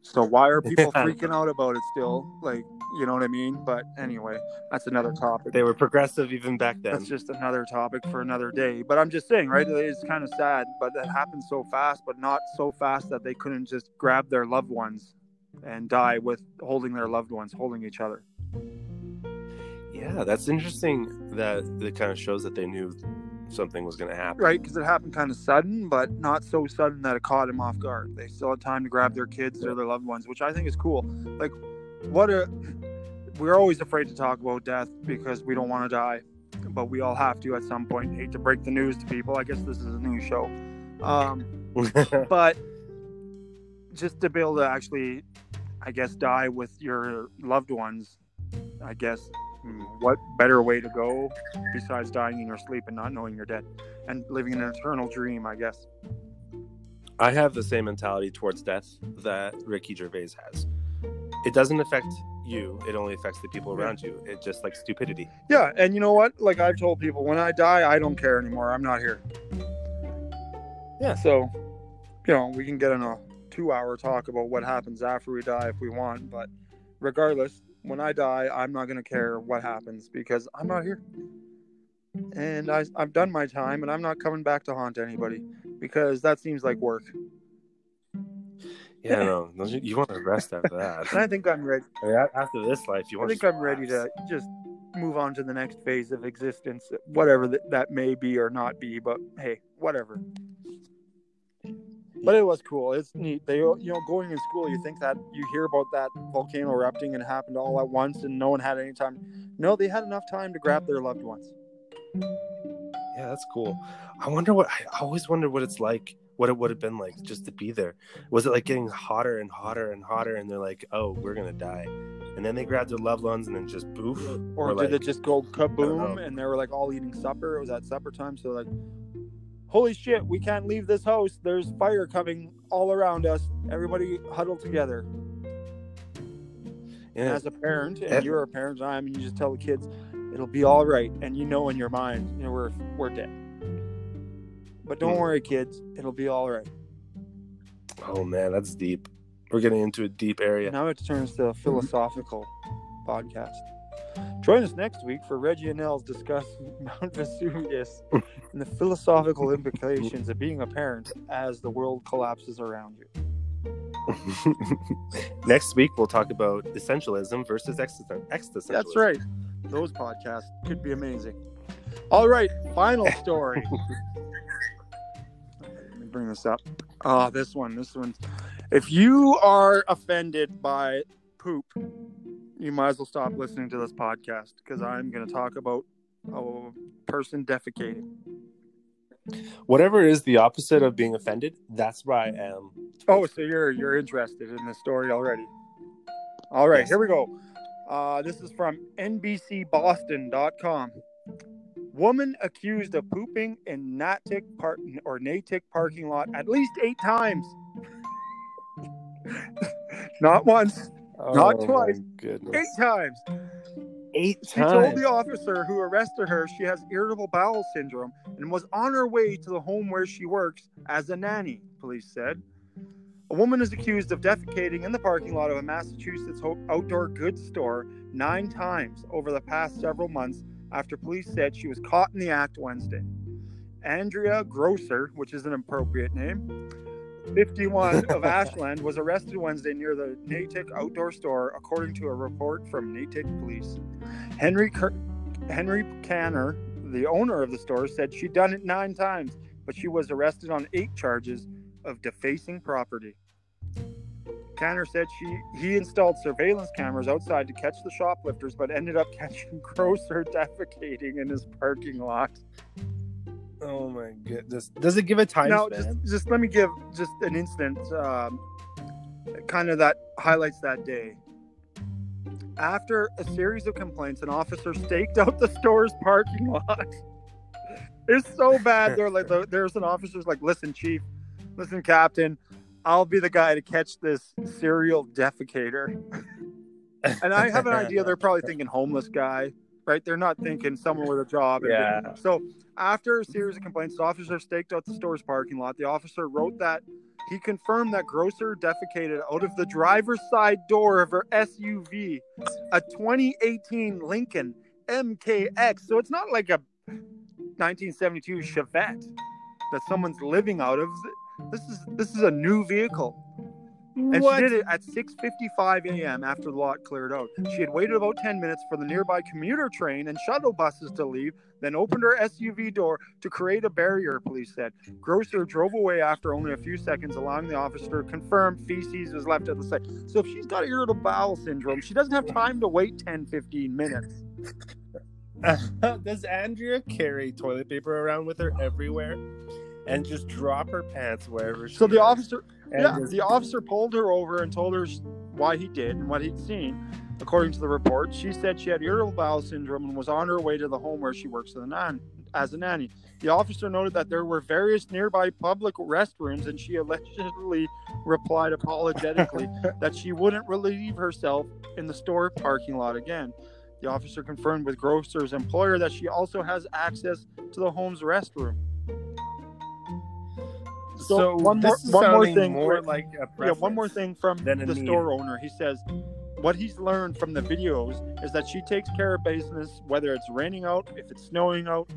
So why are people freaking out about it still? Like You know what I mean? But anyway, that's another topic. They were progressive even back then. That's just another topic for another day. But I'm just saying, right? It's kind of sad, but that happened so fast, but not so fast that they couldn't just grab their loved ones and die with holding their loved ones, holding each other. Yeah, that's interesting. That it kind of shows that they knew something was going to happen. Right, because it happened kind of sudden, but not so sudden that it caught him off guard. They still had time to grab their kids or their loved ones, which I think is cool. Like, what a. We're always afraid to talk about death because we don't want to die, but we all have to at some point. Hate to break the news to people. I guess this is a new show. Um, but just to be able to actually, I guess, die with your loved ones, I guess, Mm, what better way to go besides dying in your sleep and not knowing you're dead and living an eternal dream, I guess. I have the same mentality towards death that Ricky Gervais has. It doesn't affect you, it only affects the people around you. It's just like stupidity. Yeah, and you know what? Like I've told people, when I die, I don't care anymore. I'm not here. Yeah. So, you know, we can get in a two hour talk about what happens after we die if we want, but regardless, when I die, I'm not going to care what happens because I'm not here. And I, I've done my time and I'm not coming back to haunt anybody because that seems like work. Yeah, no, you want to rest after that. and I think I'm ready. After this life, you want. To I think I'm ready to just move on to the next phase of existence, whatever that, that may be or not be. But hey, whatever. But it was cool. It's neat. They, you mm-hmm. know, going in school, you think that you hear about that volcano erupting and it happened all at once, and no one had any time. No, they had enough time to grab their loved ones. Yeah, that's cool. I wonder what. I always wonder what it's like. What it would have been like just to be there. Was it like getting hotter and hotter and hotter, and they're like, "Oh, we're gonna die," and then they grabbed their loved ones and then just boof, or, or did like, it just go kaboom and they were like all eating supper? It was at supper time, so like, holy shit, we can't leave this house. There's fire coming all around us. Everybody huddle together. Yeah. As a parent, and you're a parent, I am, mean, you just tell the kids, it'll be all right, and you know in your mind, you know, we're we're dead. But don't mm. worry, kids, it'll be all right. Oh man, that's deep. We're getting into a deep area. Now it turns to a philosophical podcast. Join us next week for Reggie and Nels discuss Mount Vesuvius and the philosophical implications of being a parent as the world collapses around you. next week, we'll talk about essentialism versus existentialism. That's right. Those podcasts could be amazing. All right, final story. Let me bring this up. Oh, this one. This one. If you are offended by poop, you might as well stop listening to this podcast because I'm going to talk about a person defecating. Whatever is the opposite of being offended, that's where I am. Oh, so you're you're interested in the story already? All right, yes. here we go. Uh, this is from NBCBoston.com. Woman accused of pooping in Natick Park or Natick parking lot at least eight times. Not once, Oh, Not twice. Eight times. Eight she times. told the officer who arrested her she has irritable bowel syndrome and was on her way to the home where she works as a nanny, police said. A woman is accused of defecating in the parking lot of a Massachusetts outdoor goods store nine times over the past several months after police said she was caught in the act Wednesday. Andrea Grosser, which is an appropriate name, 51 of Ashland was arrested Wednesday near the Natick outdoor store, according to a report from Natick police. Henry Henry Canner, the owner of the store, said she'd done it nine times, but she was arrested on eight charges of defacing property. Canner said she he installed surveillance cameras outside to catch the shoplifters, but ended up catching Grosser defecating in his parking lot. Oh my goodness! Does it give a time now, Just, just let me give just an instant, um, kind of that highlights that day. After a series of complaints, an officer staked out the store's parking lot. it's so bad. They're like, there's an officer's like, listen, chief, listen, captain, I'll be the guy to catch this serial defecator. and I have an idea. They're probably thinking homeless guy right? They're not thinking someone with a job. Yeah. So after a series of complaints, the officer staked out the store's parking lot. The officer wrote that He confirmed that Grosser defecated out of the driver's side door of her SUV, a 2018 Lincoln MKX. So it's not like a 1972 Chevette that someone's living out of. This is this is a new vehicle. And what? she did it at 6:55 a.m. after the lot cleared out. She had waited about 10 minutes for the nearby commuter train and shuttle buses to leave, then opened her SUV door to create a barrier, police said. Grosser drove away after only a few seconds, allowing the officer to confirm feces was left at the site. So if she's got irritable bowel syndrome, she doesn't have time to wait 10, 15 minutes. Does Andrea carry toilet paper around with her everywhere and just drop her pants wherever she So the is? officer, yeah, just- the officer pulled her over and told her why he did and what he'd seen. According to the report, she said she had irritable bowel syndrome and was on her way to the home where she works as a, nan- as a nanny. The officer noted that there were various nearby public restrooms, and she allegedly replied apologetically that she wouldn't relieve herself in the store parking lot again. The officer confirmed with Grosser's employer that she also has access to the home's restroom. So, one more- is one more thing, more Rick. like a Yeah, one more thing from the need. store owner. He says what he's learned from the videos is that she takes care of business, whether it's raining out, if it's snowing out.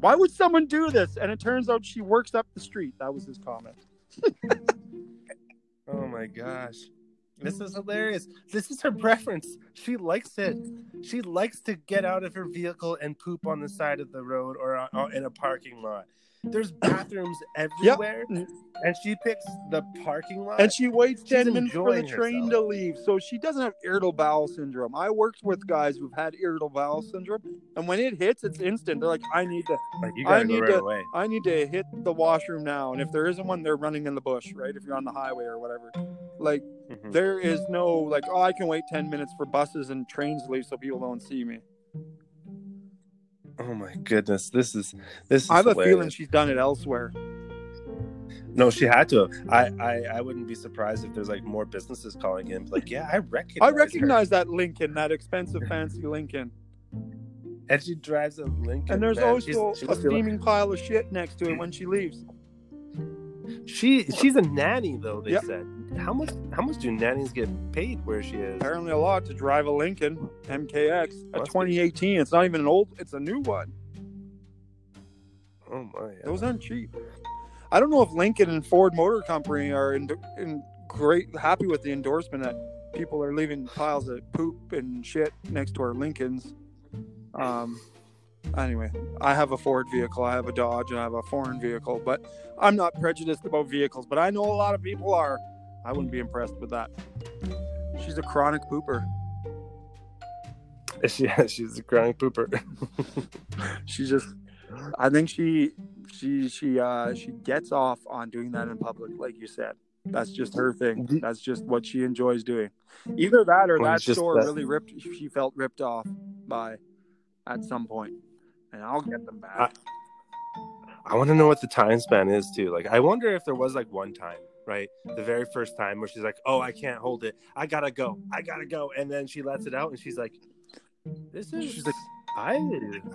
Why would someone do this? And it turns out she works up the street. That was his comment. Oh my gosh. This is hilarious. This is her preference. She likes it. She likes to get out of her vehicle and poop on the side of the road or uh, uh, in a parking lot. There's bathrooms everywhere, and she picks the parking lot. And she waits She's 10 minutes for the train herself. to leave. So she doesn't have irritable bowel syndrome. I worked with guys who've had irritable bowel syndrome. And when it hits, it's instant. They're like, I need to like, you I need right to- away. I need to hit the washroom now. And if there isn't one, they're running in the bush, right? If you're on the highway or whatever. Like Mhm. there is no like, oh, I can wait ten minutes for buses and trains to leave so people don't see me. Oh my goodness, this is this is. I have a feeling she's done it elsewhere. No, she had to. I, I I wouldn't be surprised if there's like more businesses calling in. Like, yeah, I recognize. I her. recognize that Lincoln, that expensive fancy Lincoln. and she drives a Lincoln. And there's man. also She's- she a be like- steaming pile of shit next to it when she leaves. She she's a nanny though. They Yep. said. How much how much do nannies get paid where she is? Apparently a lot to drive a Lincoln MKX, a Must be. 2018. It's not even an old, it's a new one. Oh my. Those aren't cheap. I don't know if Lincoln and Ford Motor Company are in, in great happy with the endorsement that people are leaving piles of poop and shit next to our Lincolns. Um. Anyway, I have a Ford vehicle, I have a Dodge, and I have a foreign vehicle, but I'm not prejudiced about vehicles. But I know a lot of people are. I wouldn't be impressed with that. She's a chronic pooper. She, she's a chronic pooper. She just, I think she, she, she, uh, she gets off on doing that in public, like you said. That's just her thing. That's just what she enjoys doing. Either that or that store that- really ripped. She felt ripped off by, at some point, and I'll get them back. I want to know what the time span is too. Like, I wonder if there was like one time, right, the very first time where she's like, "Oh, I can't hold it. I gotta go. I gotta go," and then she lets it out, and she's like, "This is." She's like, I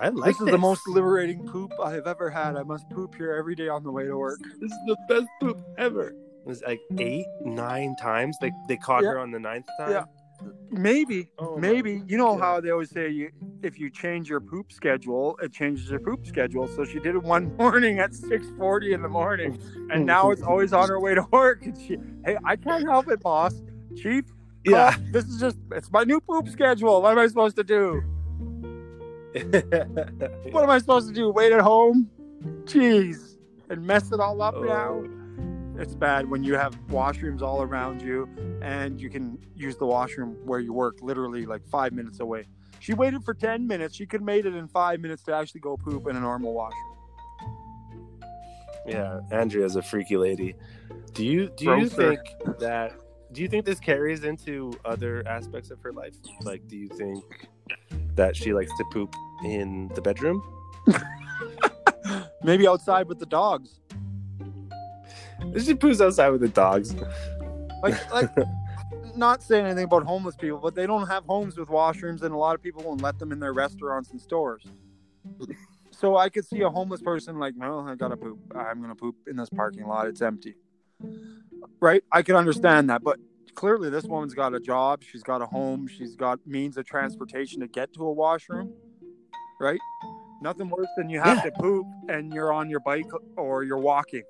I like this is the most liberating poop I have ever had. I must poop here every day on the way to work. This is the best poop ever. It was like eight, nine times. They they caught Yeah. her on the ninth time. Yeah. Maybe, Oh maybe you know how they always say you if you change your poop schedule, it changes your poop schedule. So she did it one morning at six forty in the morning, and oh. now it's always on her way to work. And she, hey, I can't help it, boss, chief. Yeah. this is just it's my new poop schedule. What am I supposed to do? What am I supposed to do? Wait at home? Jeez, and mess it all up oh. now. It's bad when you have washrooms all around you and you can use the washroom where you work literally like five minutes away. She waited for 10 minutes. She could have made it in five minutes to actually go poop in a normal washroom. Yeah, Andrea's a freaky lady. Do you do you Gross her. think that do you think this carries into other aspects of her life? Like do you think that she likes to poop in the bedroom? Maybe outside with the dogs. She poops outside with the dogs. Like, like not saying anything about homeless people, but they don't have homes with washrooms, and a lot of people won't let them in their restaurants and stores. So I could see a homeless person like, no, I gotta poop. I'm gonna poop in this parking lot. It's empty. right? I can understand that, but clearly this woman's got a job, she's got a home, she's got means of transportation to get to a washroom, right? Nothing worse than you have Yeah. to poop and you're on your bike or you're walking,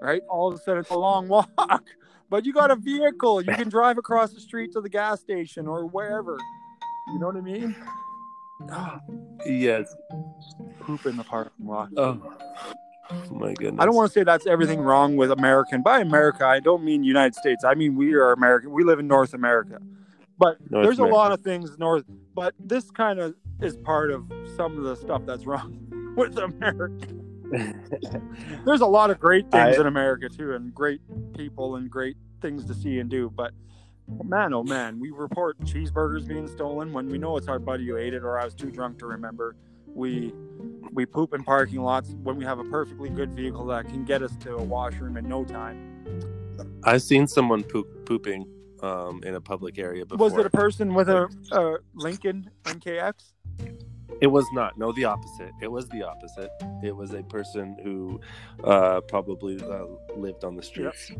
right? All of a sudden it's a long walk, but you got a vehicle. You can drive across the street to the gas station or wherever. You know what I mean? Ah, Yes. poop in the parking lot. Oh. My goodness. I don't want to say that's everything wrong with American. By America, I don't mean United States. I mean we are American. We live in North America. But North there's America. a lot of things north. But this kind of is part of some of the stuff that's wrong with America. There's a lot of great things I- in America too, and great people and great things to see and do. But man, oh man, we report cheeseburgers being stolen when we know it's our buddy who ate it, or I was too drunk to remember. We we poop in parking lots when we have a perfectly good vehicle that can get us to a washroom in no time. I've seen someone poop, pooping um, in a public area before. Was it a person with a, a Lincoln MKX? It was not. No, the opposite. It was the opposite. It was a person who uh, probably uh, lived on the streets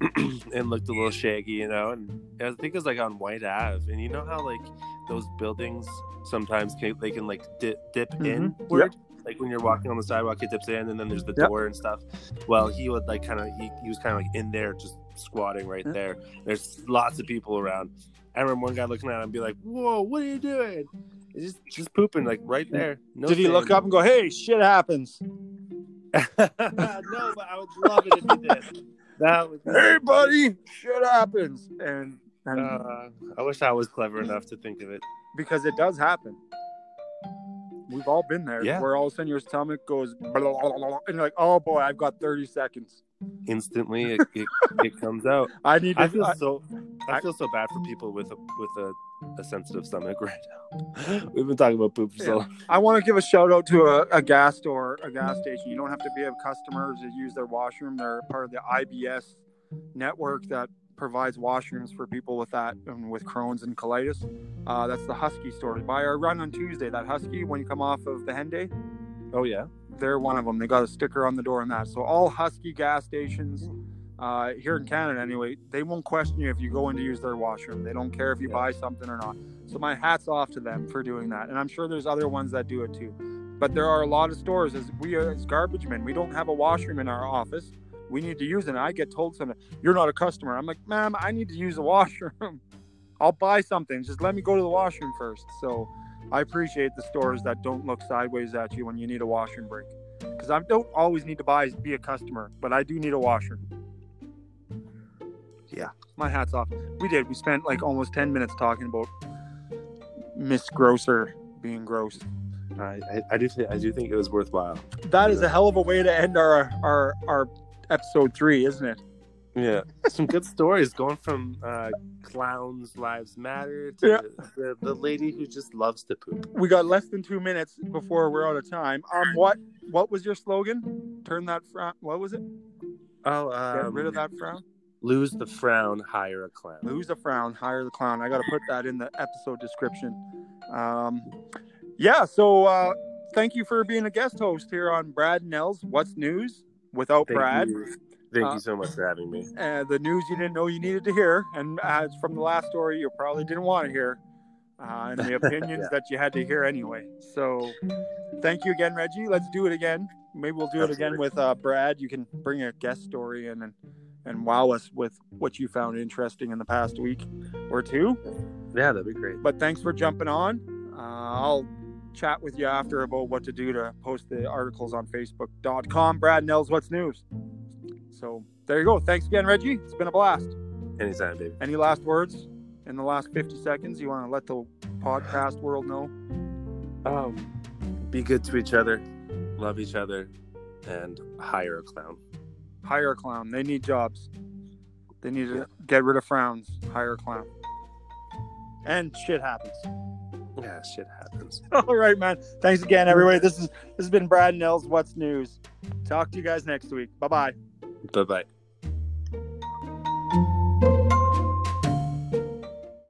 and looked a little shaggy, you know. And I think it was like on Whyte Ave, and you know how like those buildings sometimes can, they can like dip, dip Mhm. inward. Like when you're walking on the sidewalk, it dips in, and then there's the Yep. door and stuff. Well, he would like kind of he, he was kind of like in there, just squatting right Yeah. there. There's lots of people around. I remember one guy looking at him and be like, "Whoa, what are you doing?" It's just just pooping like right there. No Did he look up and go, "Hey, shit happens"? no, but I would love it if he did. That would be Hey, buddy, shit happens, and and Uh, I wish I was clever enough to think of it. because it does happen. We've all been there, Yeah. where all of a sudden your stomach goes, blah, blah, blah, and you're like, "Oh boy, I've got 30 seconds. Instantly, it, it, it comes out. I need to." I feel I- so. I feel so bad for people with a with a, a sensitive stomach right now. We've been talking about poop for so long. I want to give a shout out to a, a gas store, a gas station. You don't have to be a customer to use their washroom. They're part of the IBS network that provides washrooms for people with that and with Crohn's and colitis. Uh, that's the Husky store. By our run on Tuesday, that Husky, when you come off of the Henday, Oh yeah. They're one of them. They got a sticker on the door and that. So all Husky gas stations uh, here in Canada, anyway, they won't question you if you go in to use their washroom. They don't care if you Yeah. buy something or not. So my hats off to them for doing that. And I'm sure there's other ones that do it too. But there are a lot of stores as we as garbage men, we don't have a washroom in our office. We need to use it. And I get told something, you're not a customer. I'm like, ma'am, I need to use the washroom. I'll buy something. Just let me go to the washroom first. So I appreciate the stores that don't look sideways at you when you need a washroom break. Because I don't always need to buy be a customer, but I do need a washer. Yeah, my hat's off. We did. We spent like almost ten minutes talking about Miss Grosser being gross. I, I, I do think I do think it was worthwhile. That is a hell of a way to end our our our episode three, isn't it? Yeah, some good stories going from uh, clowns lives matter to Yeah. the, the lady who just loves to poop. We got less than two minutes before we're out of time. Um, what what was your slogan? Turn that frown. What was it? Oh, Get um, rid of that frown. lose the frown, hire a clown. Lose a frown, hire the clown. I got to put that in the episode description. Um, yeah. So uh, thank you for being a guest host here on Brad Nels What's news? Without Thank Brad, you. Thank Uh, you so much for having me. uh, the news you didn't know you needed to hear, and as from the last story, you probably didn't want to hear, uh, and the opinions Yeah. that you had to hear anyway. So, thank you again, Reggie. Let's do it again. Maybe we'll do it again with uh, Brad. You can bring a guest story in and and wow us with what you found interesting in the past week or two. Yeah, that'd be great. But thanks for jumping on. Uh, I'll chat with you after about what to do to post the articles on Facebook.com. Brad Nels, what's news? So there you go. Thanks again, Reggie. It's been a blast. Anytime, baby. Any last words in the last 50 seconds you want to let the podcast world know? Um, be good to each other, love each other, and hire a clown. Hire a clown. They need jobs. They need to get rid of frowns. Hire a clown. And shit happens. Yeah, shit happens. All right, man. Thanks again, everybody. This is this has been Brad Nels. What's news? Talk to you guys next week. Bye bye. Bye bye.